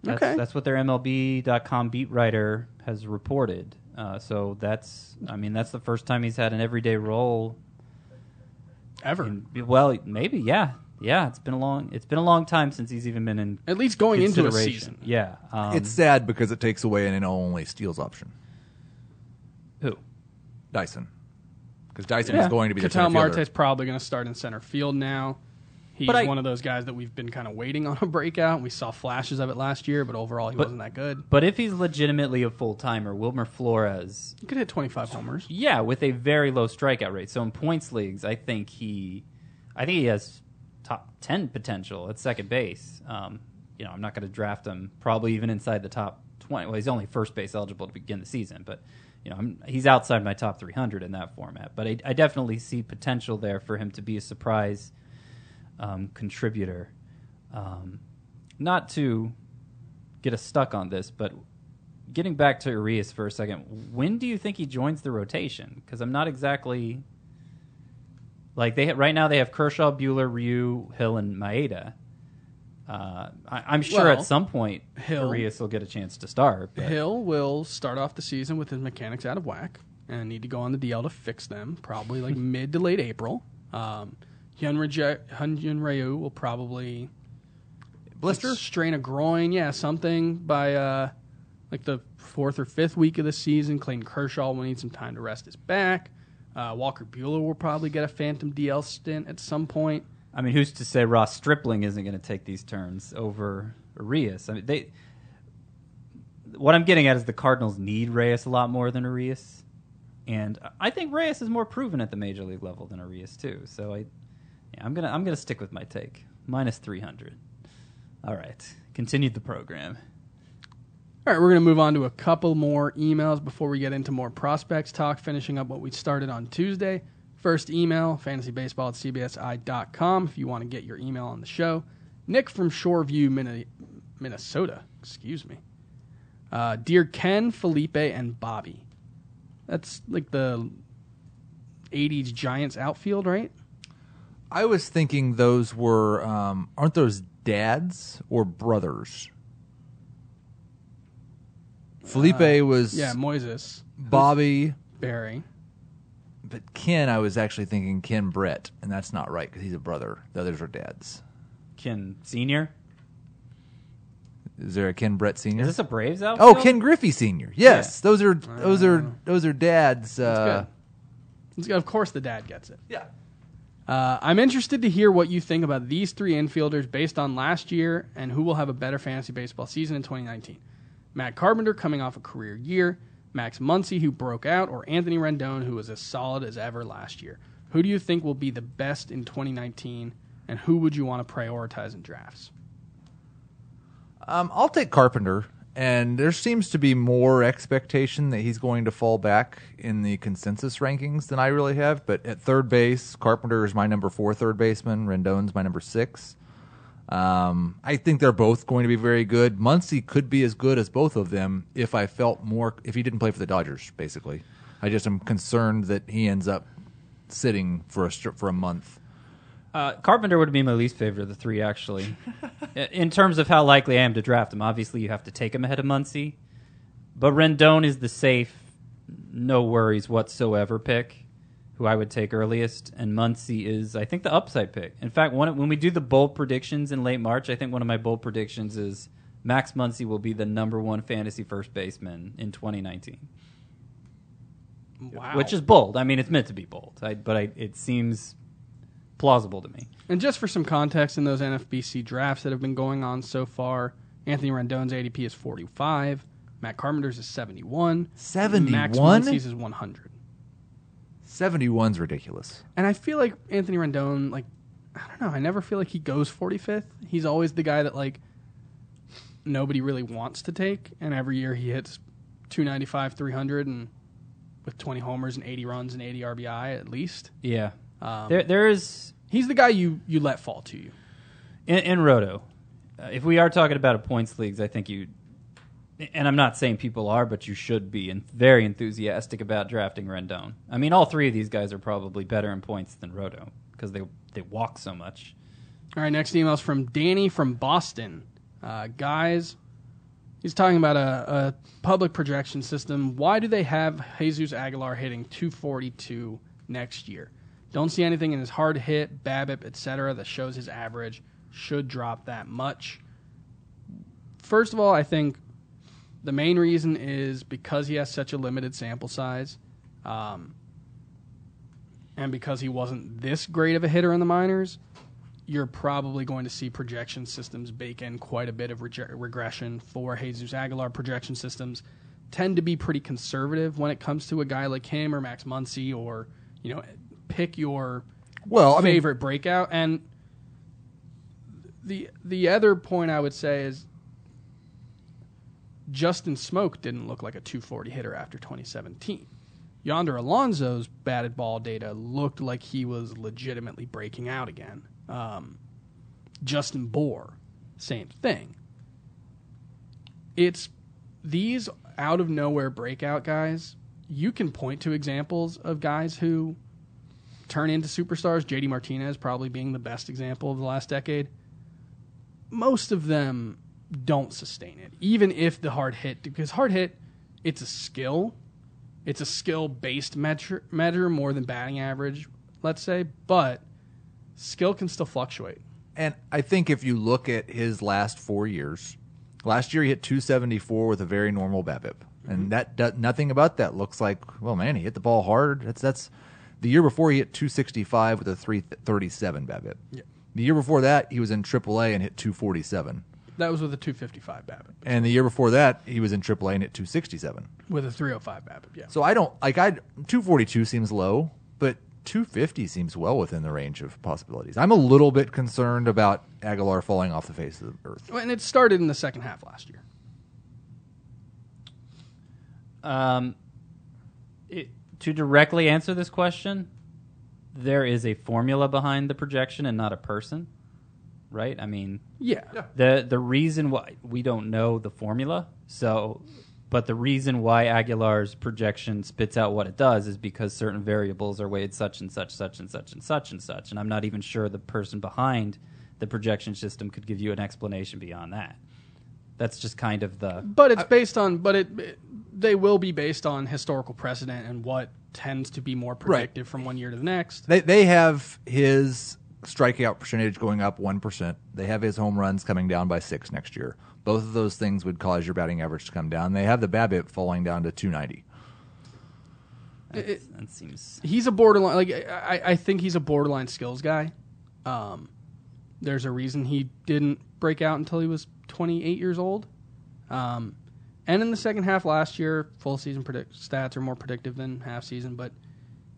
That's, Okay. that's what their MLB.com beat writer has reported. Uh, so that's, I mean, that's the first time he's had an everyday role. Ever. In, well, maybe, yeah, yeah. It's been a long, it's been a long time since he's even been in At least going into a season. Yeah, um, it's sad because it takes away an NL only steals option. who? Dyson, because Dyson Yeah. is going to be the Catal center fielder. Probably going to start in center field now. He's But I- one of those guys that we've been kind of waiting on a breakout. We saw flashes of it last year, but overall he But- wasn't that good. But if he's legitimately a full timer, Wilmer Flores, He could hit 25 homers. yeah, with a very low strikeout rate. So in points leagues, I think he, I think he has top ten potential at second base. Um, you know, I'm not going to draft him probably even inside the top twenty. Well, he's only first base eligible to begin the season, but you know, I'm, he's outside my top 300 in that format. But I, I definitely see potential there for him to be a surprise um, contributor. Um, not to get us stuck on this, but getting back to Urias for a second, when do you think he joins the rotation? Because I'm not exactly like they right now. They have Kershaw, Buehler, Ryu, Hill, and Maeda. Uh, I, I'm sure Well, at some point Hill- Urias will get a chance to start. But Hill will start off the season with his mechanics out of whack and need to go on the DL to fix them, probably like mid to late April. Um, Hyun Hyun Ryu will probably Blister. strain a groin, yeah, something by uh, like the fourth or fifth week of the season. Clayton Kershaw will need some time to rest his back. Uh, Walker Buehler will probably get a phantom DL stint at some point. I mean, who's to say Ross Stripling isn't going to take these turns over Urias? I mean, they. What I'm getting at is the Cardinals need Reyes a lot more than Urias, and I think Reyes is more proven at the major league level than Urias too. So I, yeah, I'm gonna I'm gonna stick with my take minus 300. All right, continue the program. All right, we're going to move on to a couple more emails before we get into more prospects talk, finishing up what we started on Tuesday. First email, fantasybaseball at cbsi.com if you want to get your email on the show. Nick from Shoreview, Minnesota. Excuse me. Uh, dear Ken, Felipe, and Bobby. That's like the 80s Giants outfield, right? I was thinking those were um, aren't those dads or brothers? Felipe was Yeah, Moises, Bobby, Barry. But Ken. I was actually thinking Ken Brett, and that's not right because he's a brother. The others are dads. Ken Senior. Is there a Ken Brett Senior? Is this a Braves oh. Ken Griffey Senior. Yes, those are those are those are dads. Uh. It's good. Of course, the dad gets it. Yeah. Uh, I'm interested to hear what you think about these three infielders based on last year and who will have a better fantasy baseball season in 2019. Matt Carpenter coming off a career year, Max Muncy who broke out, or Anthony Rendon who was as solid as ever last year. Who do you think will be the best in 2019, and who would you want to prioritize in drafts? Um, I'll take Carpenter, and there seems to be more expectation that he's going to fall back in the consensus rankings than I really have. But at third base, Carpenter is my number four third baseman. Rendon's my number six. Um, I think they're both going to be very good. Muncy could be as good as both of them if I felt more if he didn't play for the Dodgers. Basically, I just am concerned that he ends up sitting for a for a month. Uh, Carpenter would be my least favorite of the three, actually. in terms of how likely I am to draft him, obviously you have to take him ahead of Muncy, But Rendon is the safe, no worries whatsoever pick, who I would take earliest, and Muncy is, I think, the upside pick. In fact, one, when we do the bold predictions in late March, I think one of my bold predictions is Max Muncy will be the number one fantasy first baseman in 2019, Wow. which is bold. I mean, it's meant to be bold, I, but I, it seems plausible to me. And just for some context, in those NFBC drafts that have been going on so far, Anthony Rendon's ADP is 45, Matt Carpenter's is 71, 71? Max 71? Muncy's is 100. 71's ridiculous. And I feel like Anthony Rendon, like, I don't know, I never feel like he goes 45th. He's always the guy that, like, nobody really wants to take, and every year he hits 295, 300, and with 20 homers and 80 runs and 80 RBI at least. Yeah. Um, There, there is he's the guy you, you let fall to you. in, in Roto, uh, if we are talking about a points leagues, I think you, and I'm not saying people are, but you should be and very enthusiastic about drafting Rendon. I mean, all three of these guys are probably better in points than Roto because they they walk so much. All right, next email is from Danny from Boston. Uh, guys, he's talking about a, a public projection system. Why do they have Jesus Aguilar hitting 242 next year? Don't see anything in his hard hit, BABIP, etc. that shows his average should drop that much. First of all, I think the main reason is because he has such a limited sample size. Um, and because he wasn't this great of a hitter in the minors, you're probably going to see projection systems bake in quite a bit of regression for Jesus Aguilar. Projection systems tend to be pretty conservative when it comes to a guy like him or Max Muncy or, you know, pick your Well, I mean, favorite breakout. And the the other point I would say is Justin Smoak didn't look like a 240 hitter after 2017. Yonder Alonso's batted ball data looked like he was legitimately breaking out again. Um, Justin Bour, same thing. It's these out of nowhere breakout guys. You can point to examples of guys who turn into superstars. JD Martinez probably being the best example of the last decade. Most of them don't sustain it, even if the hard hit, because hard hit, it's a skill. It's a skill based measure, measure more than batting average, let's say, but skill can still fluctuate. And I think if you look at his last four years, last year he hit 274 with a very normal BABIP, and mm-hmm. that does, nothing about that looks like. Well, man, he hit the ball hard. That's that's. The year before he hit 265 with a 337 BABIP. Yeah. The year before that he was in AAA and hit 247. That was with a 255 BABIP. And the year before that he was in AAA and hit 267. With a 305 BABIP, yeah. So I don't like I 242 seems low, but 250 seems well within the range of possibilities. I'm a little bit concerned about Aguilar falling off the face of the earth. And it started in the second half last year. Um, it, to directly answer this question, there is a formula behind the projection and not a person, right? I mean, Yeah. the the reason why we don't know the formula, so but the reason why Aguilar's projection spits out what it does is because certain variables are weighed such and such, such and such and such and such, and I'm not even sure the person behind the projection system could give you an explanation beyond that. That's just kind of the But it's based on, but it, it- they will be based on historical precedent and what tends to be more predictive from one year to the next. They they have his strikeout percentage going up one percent. They have his home runs coming down by six next year. Both of those things would cause your batting average to come down. They have the BABIP falling down to 290. that's- that seems He's a borderline, like I, I think he's a borderline skills guy. Um, there's a reason he didn't break out until he was 28 years old. Um, and in the second half last year, full season predict- stats are more predictive than half season, but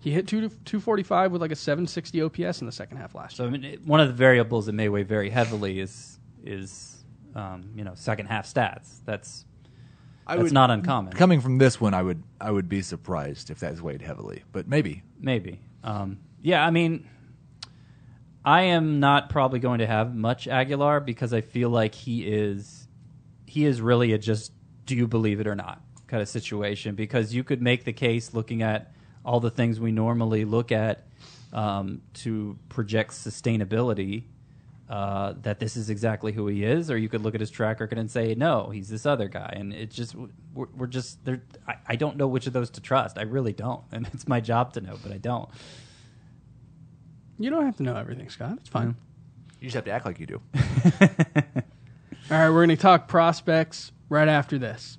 he hit two 245 with like a 760 OPS in the second half last year. So I mean, it- one of the variables that may weigh very heavily is is um, you know second half stats. That's I that's would- not uncommon. Coming from this one, I would I would be surprised if that's weighed heavily, but maybe. Maybe. Um, yeah, I mean, I am not probably going to have much Aguilar because I feel like he is he is really a just do you believe it or not kind of situation because you could make the case looking at all the things we normally look at um, to project sustainability uh, that this is exactly who he is, or you could look at his track record and say, no, he's this other guy. And it just, we're, we're just, there. I, I don't know which of those to trust. I really don't. And it's my job to know, but I don't. You don't have to know everything, Scott. It's fine. You just have to act like you do. All right, we're going to talk prospects right after this.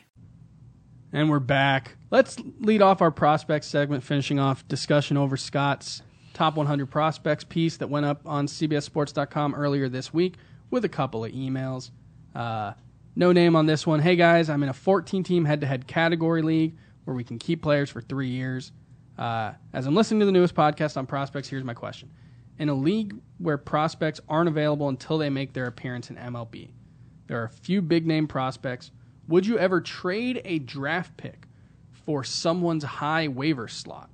And we're back. Let's lead off our prospects segment, finishing off discussion over Scott's top 100 prospects piece that went up on CBSSports.com earlier this week with a couple of emails. Uh, no name on this one. Hey guys, I'm in a 14 team head to head category league where we can keep players for three years. Uh, as I'm listening to the newest podcast on prospects, here's my question. In a league where prospects aren't available until they make their appearance in MLB, there are a few big name prospects. Would you ever trade a draft pick for someone's high waiver slot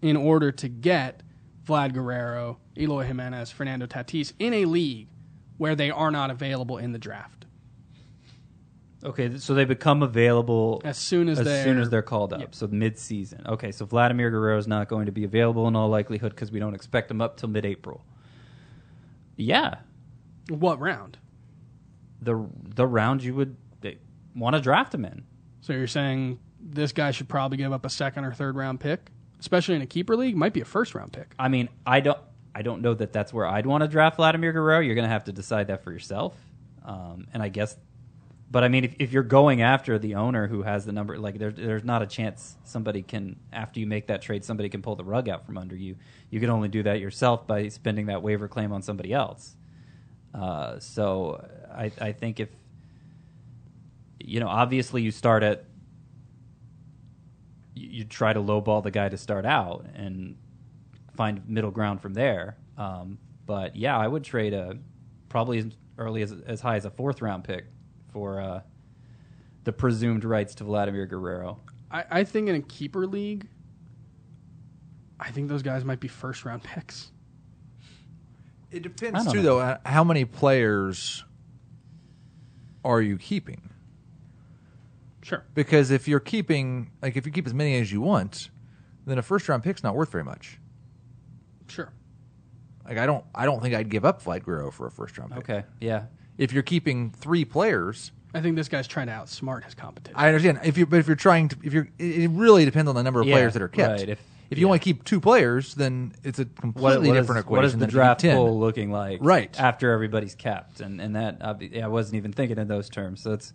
in order to get Vlad Guerrero, Eloy Jimenez, Fernando Tatis in a league where they are not available in the draft? Okay, so they become available As soon as as they're- soon as they're called up. Yep. So mid-season. Okay, so Vladimir Guerrero is not going to be available in all likelihood because we don't expect him up till mid-April. Yeah, What round? the the round you would want to draft him in. So you're saying this guy should probably give up a second or third round pick, especially in a keeper league, might be a first round pick. I mean, I don't I don't know that that's where I'd want to draft Vladimir Guerrero. You're going to have to decide that for yourself. Um, and I guess, but I mean, if, if you're going after the owner who has the number, like there's there's not a chance somebody can after you make that trade, somebody can pull the rug out from under you. You can only do that yourself by spending that waiver claim on somebody else. Uh, so I I think if you know, obviously you start at you, you try to lowball the guy to start out and find middle ground from there. Um, but yeah, I would trade a probably as early as as high as a fourth round pick for uh, the presumed rights to Vladimir Guerrero. I, I think in a keeper league, I think those guys might be first round picks. It depends too, know. though. How many players are you keeping? Sure. Because if you're keeping, like, if you keep as many as you want, then a first round pick's not worth very much. Sure. Like, I don't, I don't think I'd give up Vlad Guerrero for a first round pick. Okay, yeah, If you're keeping three players, I think this guy's trying to outsmart his competition. I understand. If you, but if you're trying to, if you're, it, it really depends on the number of Yeah, players that are kept. right, if- If you yeah. only keep two players, then it's a completely what, what is- different equation. What is the than if you draft pool looking like? Right. after everybody's capped, and and that obvi- yeah, I wasn't even thinking in those terms. So it's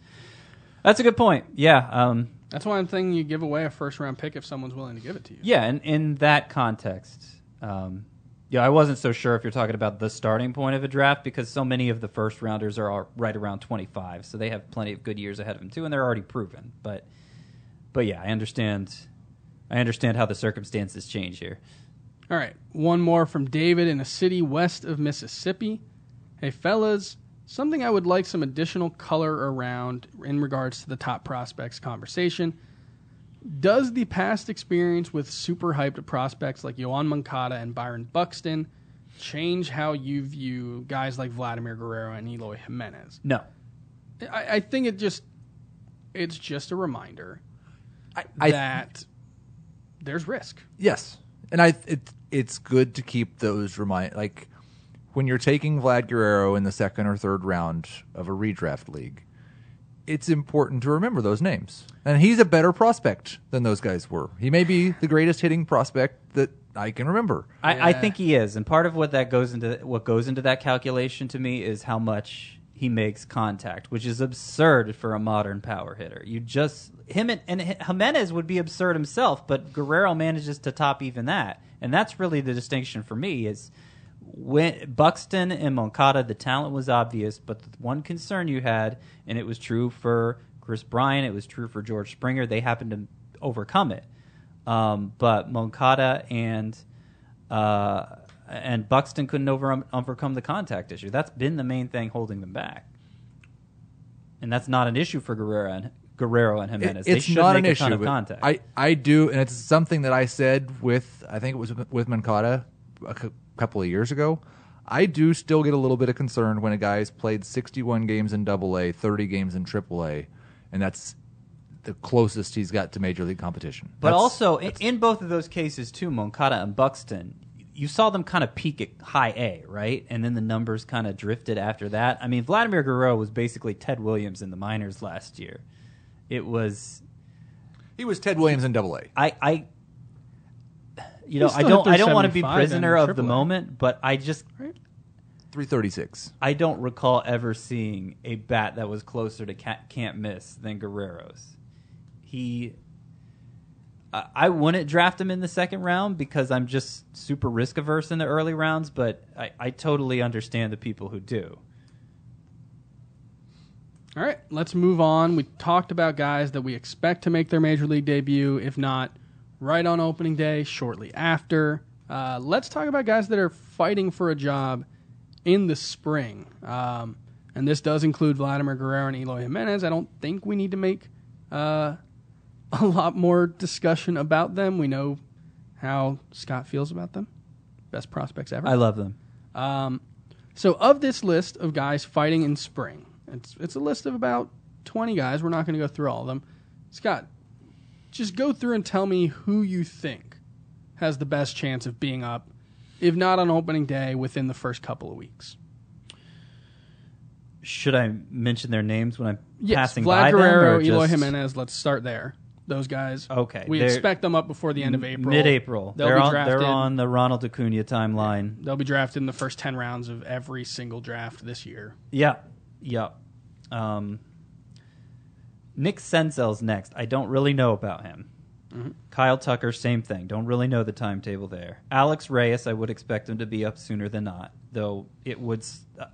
that's a good point. Yeah, um, That's why I'm thinking you give away a first round pick if someone's willing to give it to you. Yeah, and in that context, um, yeah, I wasn't so sure if you're talking about the starting point of a draft because so many of the first rounders are all right around 25, so they have plenty of good years ahead of them too, and they're already proven. But, but yeah, I understand. I understand how the circumstances change here. All right, one more from David in a city west of Mississippi. Hey, fellas, something I would like some additional color around in regards to the top prospects conversation. Does the past experience with super hyped prospects like Yoan Moncada and Byron Buxton change how you view guys like Vladimir Guerrero and Eloy Jimenez? No, I, I think it just it's just a reminder I- that there's risk. Yes, and I it it's good to keep those remind like when you're taking Vlad Guerrero in the second or third round of a redraft league. it's important to remember those names. And he's a better prospect than those guys were. He may be the greatest hitting prospect that I can remember. I, I think he is, and part of what that goes into what goes into that calculation to me is how much he makes contact, which is absurd for a modern power hitter. You just him and, and Jimenez would be absurd himself, but Guerrero manages to top even that, and that's really the distinction for me. Is when Buxton and Moncada, the talent was obvious, but the one concern you had, and it was true for Kris Bryant, it was true for George Springer, they happened to overcome it. Um, but Moncada and uh, and Buxton couldn't over, overcome the contact issue. That's been the main thing holding them back, and that's not an issue for Guerrero and Guerrero and Jimenez. It- they it's not an issue. of contact. I, I do, and it's something that I said with I think it was with Moncada a cou- couple of years ago. I do still get a little bit of concern when a guy's played 61 games in Double A, 30 games in Triple A, and that's the closest he's got to major league competition. But That's- also in, in both of those cases too, Moncada and Buxton, you saw them kind of peak at high A, right? And then the numbers kind of drifted after that. I mean, Vladimir Guerrero was basically Ted Williams in the minors last year. It was he was Ted Williams in Double A. I I you know, I don't I don't want to be prisoner of the moment, but I just 336. I don't recall ever seeing a bat that was closer to ca- can't miss than Guerrero's. He, I I wouldn't draft him in the second round because I'm just super risk averse in the early rounds, but I, I totally understand the people who do. All right, let's move on. We talked about guys that we expect to make their major league debut, if not right on opening day, shortly after. Uh, let's talk about guys that are fighting for a job in the spring. Um, and this does include Vladimir Guerrero and Eloy Jimenez. I don't think we need to make uh, a lot more discussion about them. We know how Scott feels about them. Best prospects ever. I love them. Um, so, of this list of guys fighting in spring, it's it's a list of about twenty guys. We're not going to go through all of them. Scott, just go through and tell me who you think has the best chance of being up, if not on opening day, within the first couple of weeks. Should I mention their names when I'm Yes, passing Vlad by them? Guerrero, or Eloy just- Jimenez. Let's start there. Those guys. Okay, we expect them up before the end of April. Mid-April. They'll They're be on, drafted. they're on the Ronald Acuna timeline. They'll be drafted in the first ten rounds of every single draft this year. Yeah, yeah. Um, Nick Senzel's next. I don't really know about him. Mm-hmm. Kyle Tucker, same thing. Don't really know the timetable there. Alex Reyes, I would expect him to be up sooner than not. Though it would,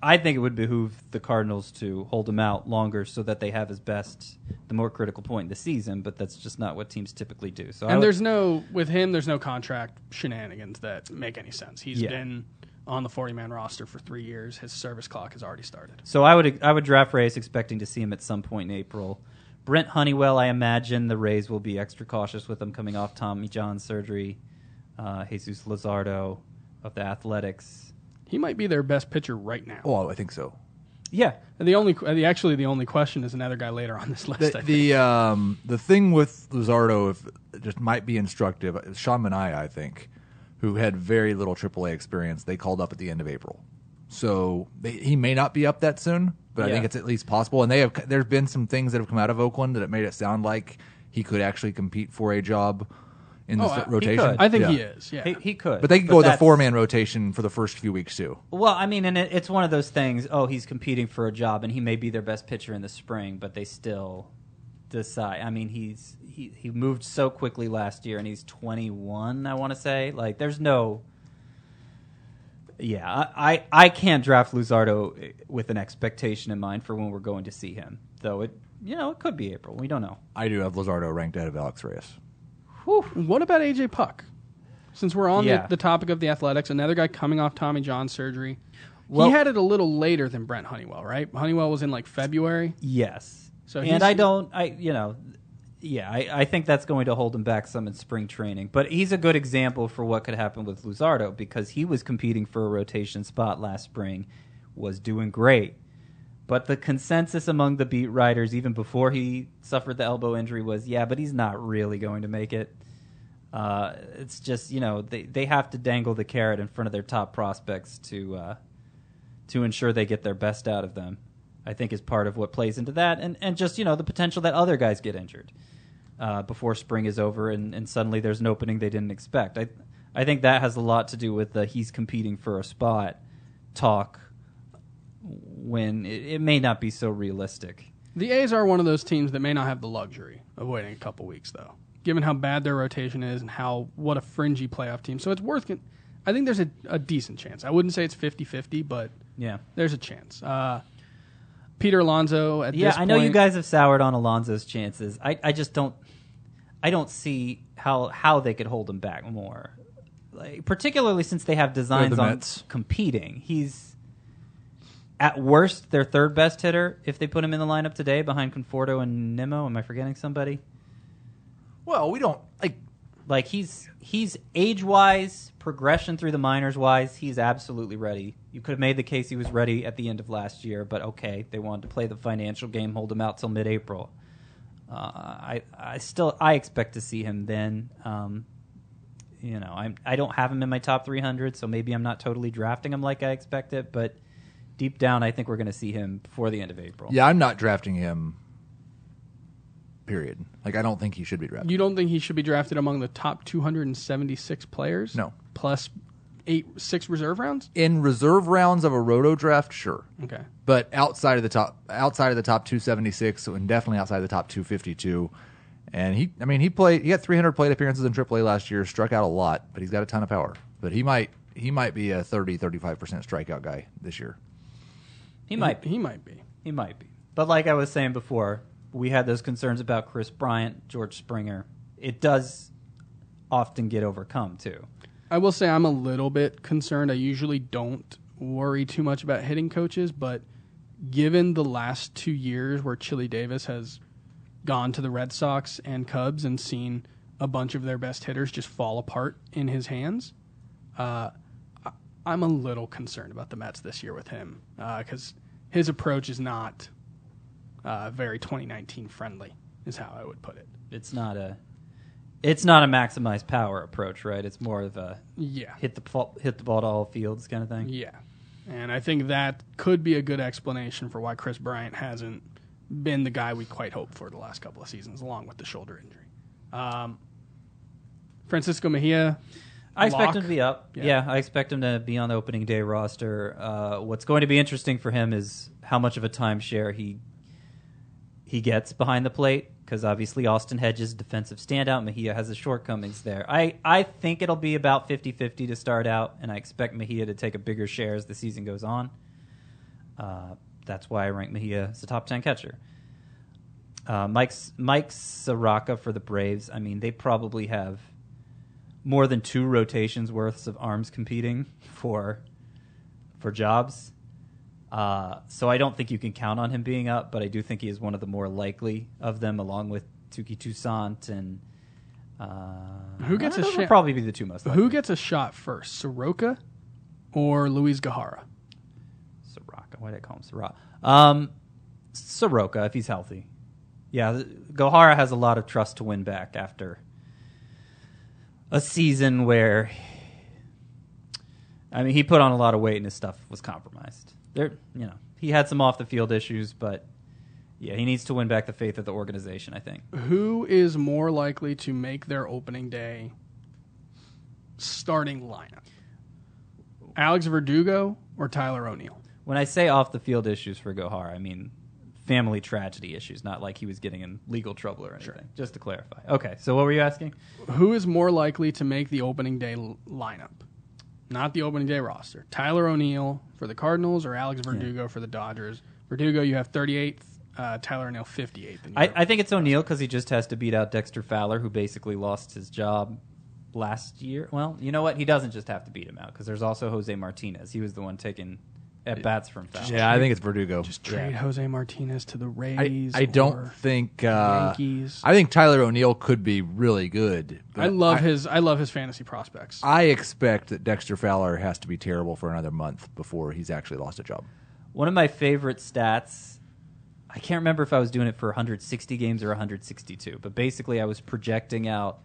I think it would behoove the Cardinals to hold him out longer so that they have his best, the more critical point in the season. But that's just not what teams typically do. So And would- there's no with him. There's no contract shenanigans that make any sense. He's Yeah. been on the 40 man roster for three years. His service clock has already started. So I would I would draft Reyes expecting to see him at some point in April. Brent Honeywell, I imagine the Rays will be extra cautious with him coming off Tommy John surgery. Uh, Jesus Luzardo of the Athletics. He might be their best pitcher right now. Oh, I think so. Yeah, And the only, the, actually, the only question is another guy later on this list. I The think. the, um, the thing with Luzardo, if just might be instructive, is Sean Manaea, I think, who had very little AAA experience. They called up at the end of April, so they, he may not be up that soon, but I think it's at least possible. And they have there's been some things that have come out of Oakland that have made it sound like he could actually compete for a job in the Oh, s- I- he rotation. I think Yeah. he is. Yeah. he, he could. But they could go with a four man rotation for the first few weeks too. Well, I mean, and it, it's one of those things. Oh, he's competing for a job, and he may be their best pitcher in the spring, but they still decide. I mean, he's he he moved so quickly last year, and he's 21. I want to say, like, there's no. Yeah, I, I I can't draft Luzardo eh, with an expectation in mind for when we're going to see him. Though it, you know, it could be April. We don't know. I do have Luzardo ranked ahead of Alex Reyes. What about AJ Puk? Since we're on Yeah. the, the topic of the athletics, another guy coming off Tommy John surgery. Well- he had it a little later than Brent Honeywell, right? Honeywell was in like February. Yes. So and I don't, I you know, yeah, I, I think that's going to hold him back some in spring training. But he's a good example for what could happen with Luzardo because he was competing for a rotation spot last spring, was doing great. But the consensus among the beat writers, even before he suffered the elbow injury, was yeah, but he's not really going to make it. Uh, it's just you know they they have to dangle the carrot in front of their top prospects to uh, to ensure they get their best out of them. I think is part of what plays into that, and and just you know the potential that other guys get injured uh, before spring is over, and, and suddenly there's an opening they didn't expect. I I think that has a lot to do with the he's competing for a spot talk when it, it may not be so realistic. The A's are one of those teams that may not have the luxury of waiting a couple weeks, though, given how bad their rotation is and how what a fringy playoff team. So it's worth. Con- I think there's a, a decent chance. I wouldn't say it's 50-50, but Yeah. there's a chance. Uh, Peter Alonso at Yeah, this I know you point- guys have soured on Alonso's chances. I, I just don't I don't see how how they could hold him back more. Like particularly since they have designs the on Mets. competing. He's at worst their third best hitter if they put him in the lineup today behind Conforto and Nimmo. Am I forgetting somebody? Well, we don't like. Like he's he's age wise, progression through the minors wise, he's absolutely ready. You could have made the case he was ready at the end of last year, but okay, they wanted to play the financial game, hold him out till mid April. Uh, I I still I expect to see him then. Um, you know, I'm I don't have him in my top 300, so maybe I'm not totally drafting him like I expected, but deep down, I think we're going to see him before the end of April. Yeah, I'm not drafting him. Period. Like I don't think he should be drafted. You don't think he should be drafted among the top 276 players? No. Plus eight, six reserve rounds? In reserve rounds of a roto draft, sure. Okay. but outside of the top outside of the top 276 and definitely outside of the top 252 and he i mean he played he got 300 plate appearances in aaa last year struck out a lot but he's got a ton of power but he might he might be a 30 35% strikeout guy this year He might be. He might be. He might be. But like I was saying before, we had those concerns about Kris Bryant, George Springer. It does often get overcome too. I will say I'm a little bit concerned. I usually don't worry too much about hitting coaches, but given the last two years where Chili Davis has gone to the Red Sox and Cubs and seen a bunch of their best hitters just fall apart in his hands, uh, I'm a little concerned about the Mets this year with him because his approach is not uh, very 2019 friendly, is how I would put it. It's not a it's not a maximized power approach, right? It's more of a Yeah. hit the ball, hit the ball to all fields kind of thing. Yeah. And I think that could be a good explanation for why Kris Bryant hasn't been the guy we quite hoped for the last couple of seasons, along with the shoulder injury. Um, Francisco Mejia. I expect lock. him to be up. Yeah. Yeah. I expect him to be on the opening day roster. Uh, what's going to be interesting for him is how much of a timeshare he he gets behind the plate because obviously Austin Hedges defensive standout. Mejia has his shortcomings there. I, I think it'll be about 50-50 to start out, and I expect Mejia to take a bigger share as the season goes on. Uh, that's why I rank Mejia as a top 10 catcher. Uh, Mike's Mike Soroka for the Braves. I mean, they probably have more than two rotations worths of arms competing for for jobs. Uh, so I don't think you can count on him being up, but I do think he is one of the more likely of them, along with Touki Toussaint and uh, Who gets a sha- probably be the two most. Likely. Who gets a shot first, Soroka or Luis Gohara? Soroka? Why did I call him Soroka? Um, Soroka, if he's healthy. Yeah, Gohara has a lot of trust to win back after a season where, I mean, he put on a lot of weight and his stuff was compromised. There, you know, he had some off the field issues, but yeah, he needs to win back the faith of the organization. I think. Who is more likely to make their opening day starting lineup? Alex Verdugo or Tyler O'Neill? When I say off the field issues for Gohar, I mean family tragedy issues, not like he was getting in legal trouble or anything. Just to clarify. Okay, so what were you asking? Who is more likely to make the opening day l- lineup? Not the opening day roster. Tyler O'Neill for the Cardinals or Alex Verdugo for the Dodgers. Verdugo, you have 38th. Uh, Tyler O'Neill, 58th. in I, I think it's O'Neill because he just has to beat out Dexter Fowler, who basically lost his job last year. Well, you know what? He doesn't just have to beat him out because there's also Jose Martinez. He was the one taking at bats from Fowler. yeah i think it's verdugo Just trade Jose Martinez to the I, Rays. I don't think uh, Yankees. I think Tyler O'Neill could be really good. but I love his. I love his fantasy prospects. I expect that Dexter Fowler has to be terrible for another month before he's actually lost a job. One of my favorite stats. I can't remember if I was doing it for 160 games or 162, but basically I was projecting out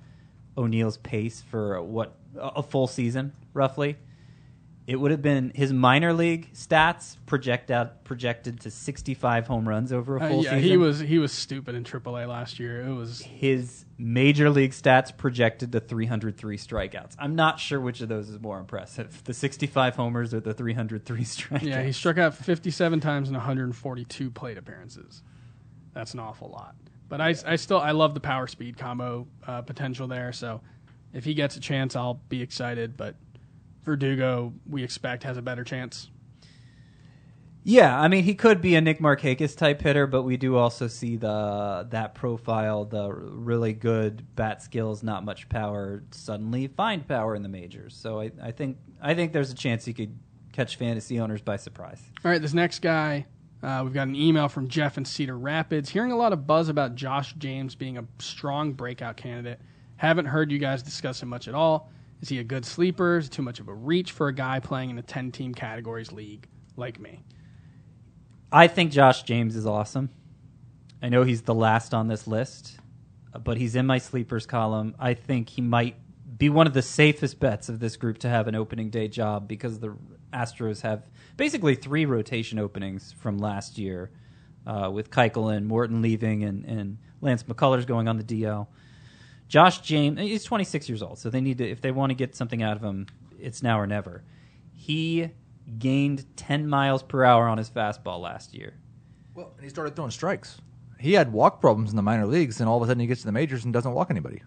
O'Neill's pace for what a full season roughly, it would have been his minor league stats project out projected to 65 home runs over a Uh, full yeah, season. he was he was stupid in AAA last year. It was his major league stats projected to 303 strikeouts. I'm not sure which of those is more impressive, the 65 homers or the 303 strikeouts. yeah. He struck out 57 times in 142 plate appearances. That's an awful lot. But I, I still I love the power speed combo uh, potential there. So if he gets a chance, I'll be excited. But Verdugo, we expect has a better chance. Yeah, I mean he could be a Nick Markakis type hitter, but we do also see the that profile, the really good bat skills, not much power, suddenly find power in the majors. So I, I think I think there's a chance he could catch fantasy owners by surprise. All right, this next guy, uh, we've got an email from Jeff in Cedar Rapids. Hearing a lot of buzz about Josh James being a strong breakout candidate. Haven't heard you guys discuss him much at all. Is he a good sleeper? Is it too much of a reach for a guy playing in a 10 team categories league like me? I think Josh James is awesome. I know he's the last on this list, but he's in my sleepers column. I think he might be one of the safest bets of this group to have an opening day job because the Astros have basically three rotation openings from last year, uh, with Keuchel and Morton leaving and, and Lance McCullers going on the DL. Josh James, he's 26 years old, so they need to if they want to get something out of him, it's now or never. He gained 10 miles per hour on his fastball last year. Well, and he started throwing strikes. He had walk problems in the minor leagues, and all of a sudden he gets to the majors and doesn't walk anybody.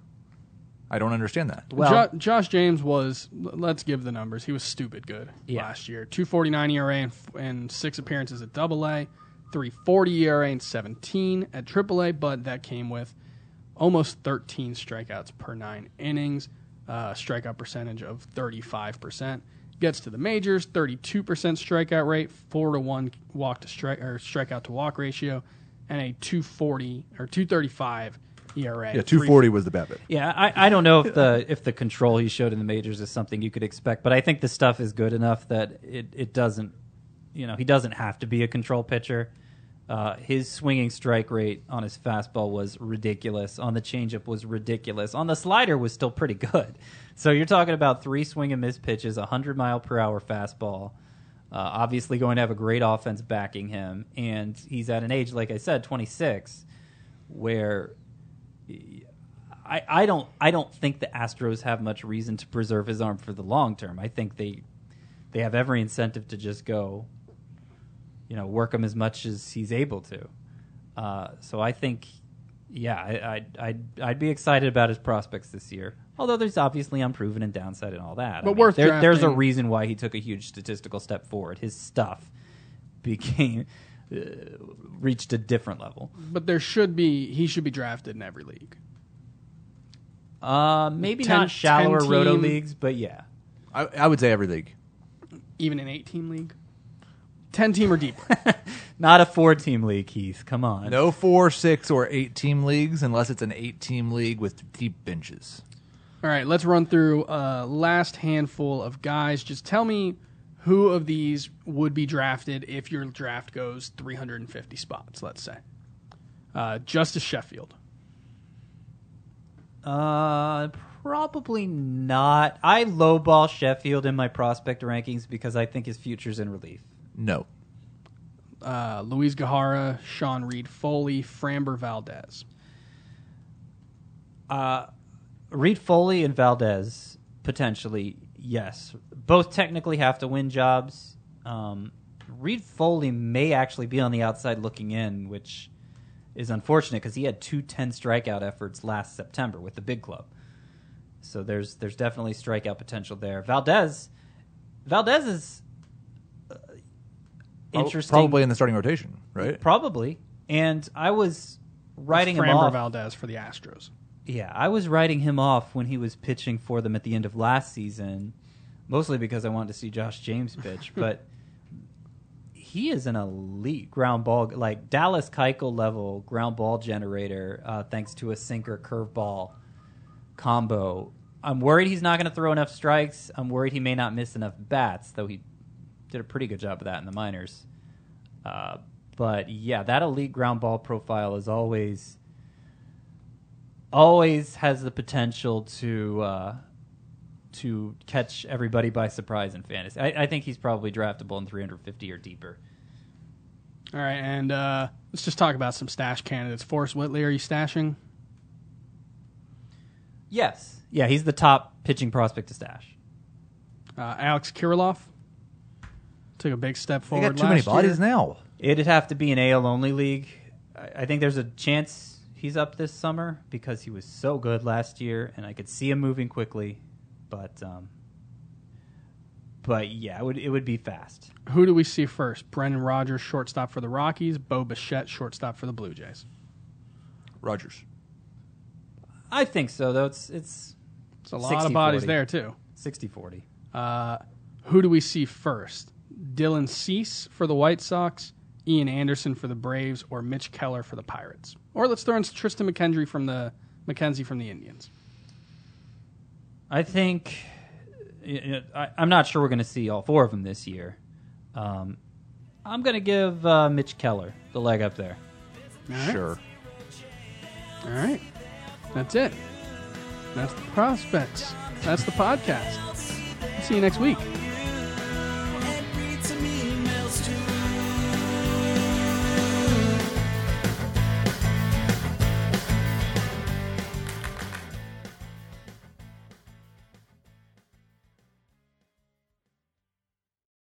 I don't understand that. Well, jo- Josh James was, let's give the numbers. He was stupid good Yeah. last year. 249 ERA and, f- and six appearances at double A, 340 ERA and 17 at triple A, but that came with almost 13 strikeouts per nine innings, uh, strikeout percentage of 35%. Gets to the majors, 32% strikeout rate, 4 to 1 walk to strike or strikeout to walk ratio, and a 240 or 235 ERA. Yeah, 240 was the BABIP. yeah, I, I don't know if the if the control he showed in the majors is something you could expect, but I think the stuff is good enough that it, it doesn't, you know, he doesn't have to be a control pitcher. Uh, his swinging strike rate on his fastball was ridiculous. On the changeup was ridiculous. On the slider was still pretty good. So you're talking about three swing and miss pitches, a hundred mile per hour fastball. Uh, obviously, going to have a great offense backing him, and he's at an age, like I said, 26, where I, I don't I don't think the Astros have much reason to preserve his arm for the long term. I think they they have every incentive to just go, you know, work him as much as he's able to. Uh, so I think, yeah, I, I'd, I'd I'd be excited about his prospects this year. Although there's obviously unproven and downside and all that. But worth there, there's a reason why he took a huge statistical step forward. His stuff became uh, reached a different level. But there should be, he should be drafted in every league. Uh, maybe 10 not shallower roto leagues, but yeah. I, I would say every league. even an eight team league? 10 team or deeper. Not a four team league, Heath. Come on. No four, six, or eight team leagues unless it's an eight team league with deep benches. All right, let's run through uh, last handful of guys. Just tell me who of these would be drafted if your draft goes 350 spots, let's say. Uh, Justus Sheffield. Uh, probably not. I lowball Sheffield in my prospect rankings because I think his future's in relief. No. Uh, Luis Gohara, Sean Reid-Foley, Framber Valdez. Uh, Reid-Foley and Valdez potentially yes. Both technically have to win jobs. Um, Reid-Foley may actually be on the outside looking in, which is unfortunate because he had two 10 strikeout efforts last September with the big club. So there's there's definitely strikeout potential there. Valdez, Valdez is interesting. Probably in the starting rotation, right? Probably. And I was writing him Framber off. Valdez for the Astros. Yeah, I was writing him off when he was pitching for them at the end of last season, mostly because I wanted to see Josh James pitch. but he is an elite ground ball, like Dallas Keuchel level ground ball generator, uh, thanks to a sinker curveball combo. I'm worried he's not going to throw enough strikes. I'm worried he may not miss enough bats, though he did a pretty good job of that in the minors. Uh, but yeah, that elite ground ball profile is always always has the potential to uh, to catch everybody by surprise in fantasy. I, I think he's probably draftable in 350 or deeper. All right, and uh, let's just talk about some stash candidates. Forrest Whitley, are you stashing? Yes. Yeah, he's the top pitching prospect to stash. Uh, Alex Kirilloff took a big step They forward. got too many last bodies year. now. It'd have to be an AL only league. I, I think there's a chance he's up this summer because he was so good last year, and I could see him moving quickly. But, um, but yeah, it would it would be fast. Who do we see first? Brendan Rodgers, shortstop for the Rockies. Bo Bichette, shortstop for the Blue Jays. Rodgers. I think so, though. It's it's It's a lot of bodies 60-40. there too. 60-40. Uh, who do we see first? Dylan Cease for the White Sox, Ian Anderson for the Braves, or Mitch Keller for the Pirates? Or let's throw in Triston McKendry from the McKenzie from the Indians. I think I'm not sure we're going to see all four of them this year. Um, I'm going to give uh, Mitch Keller the leg up there. All right. Sure. All right. That's it. That's the prospects. That's the podcast. See you next week.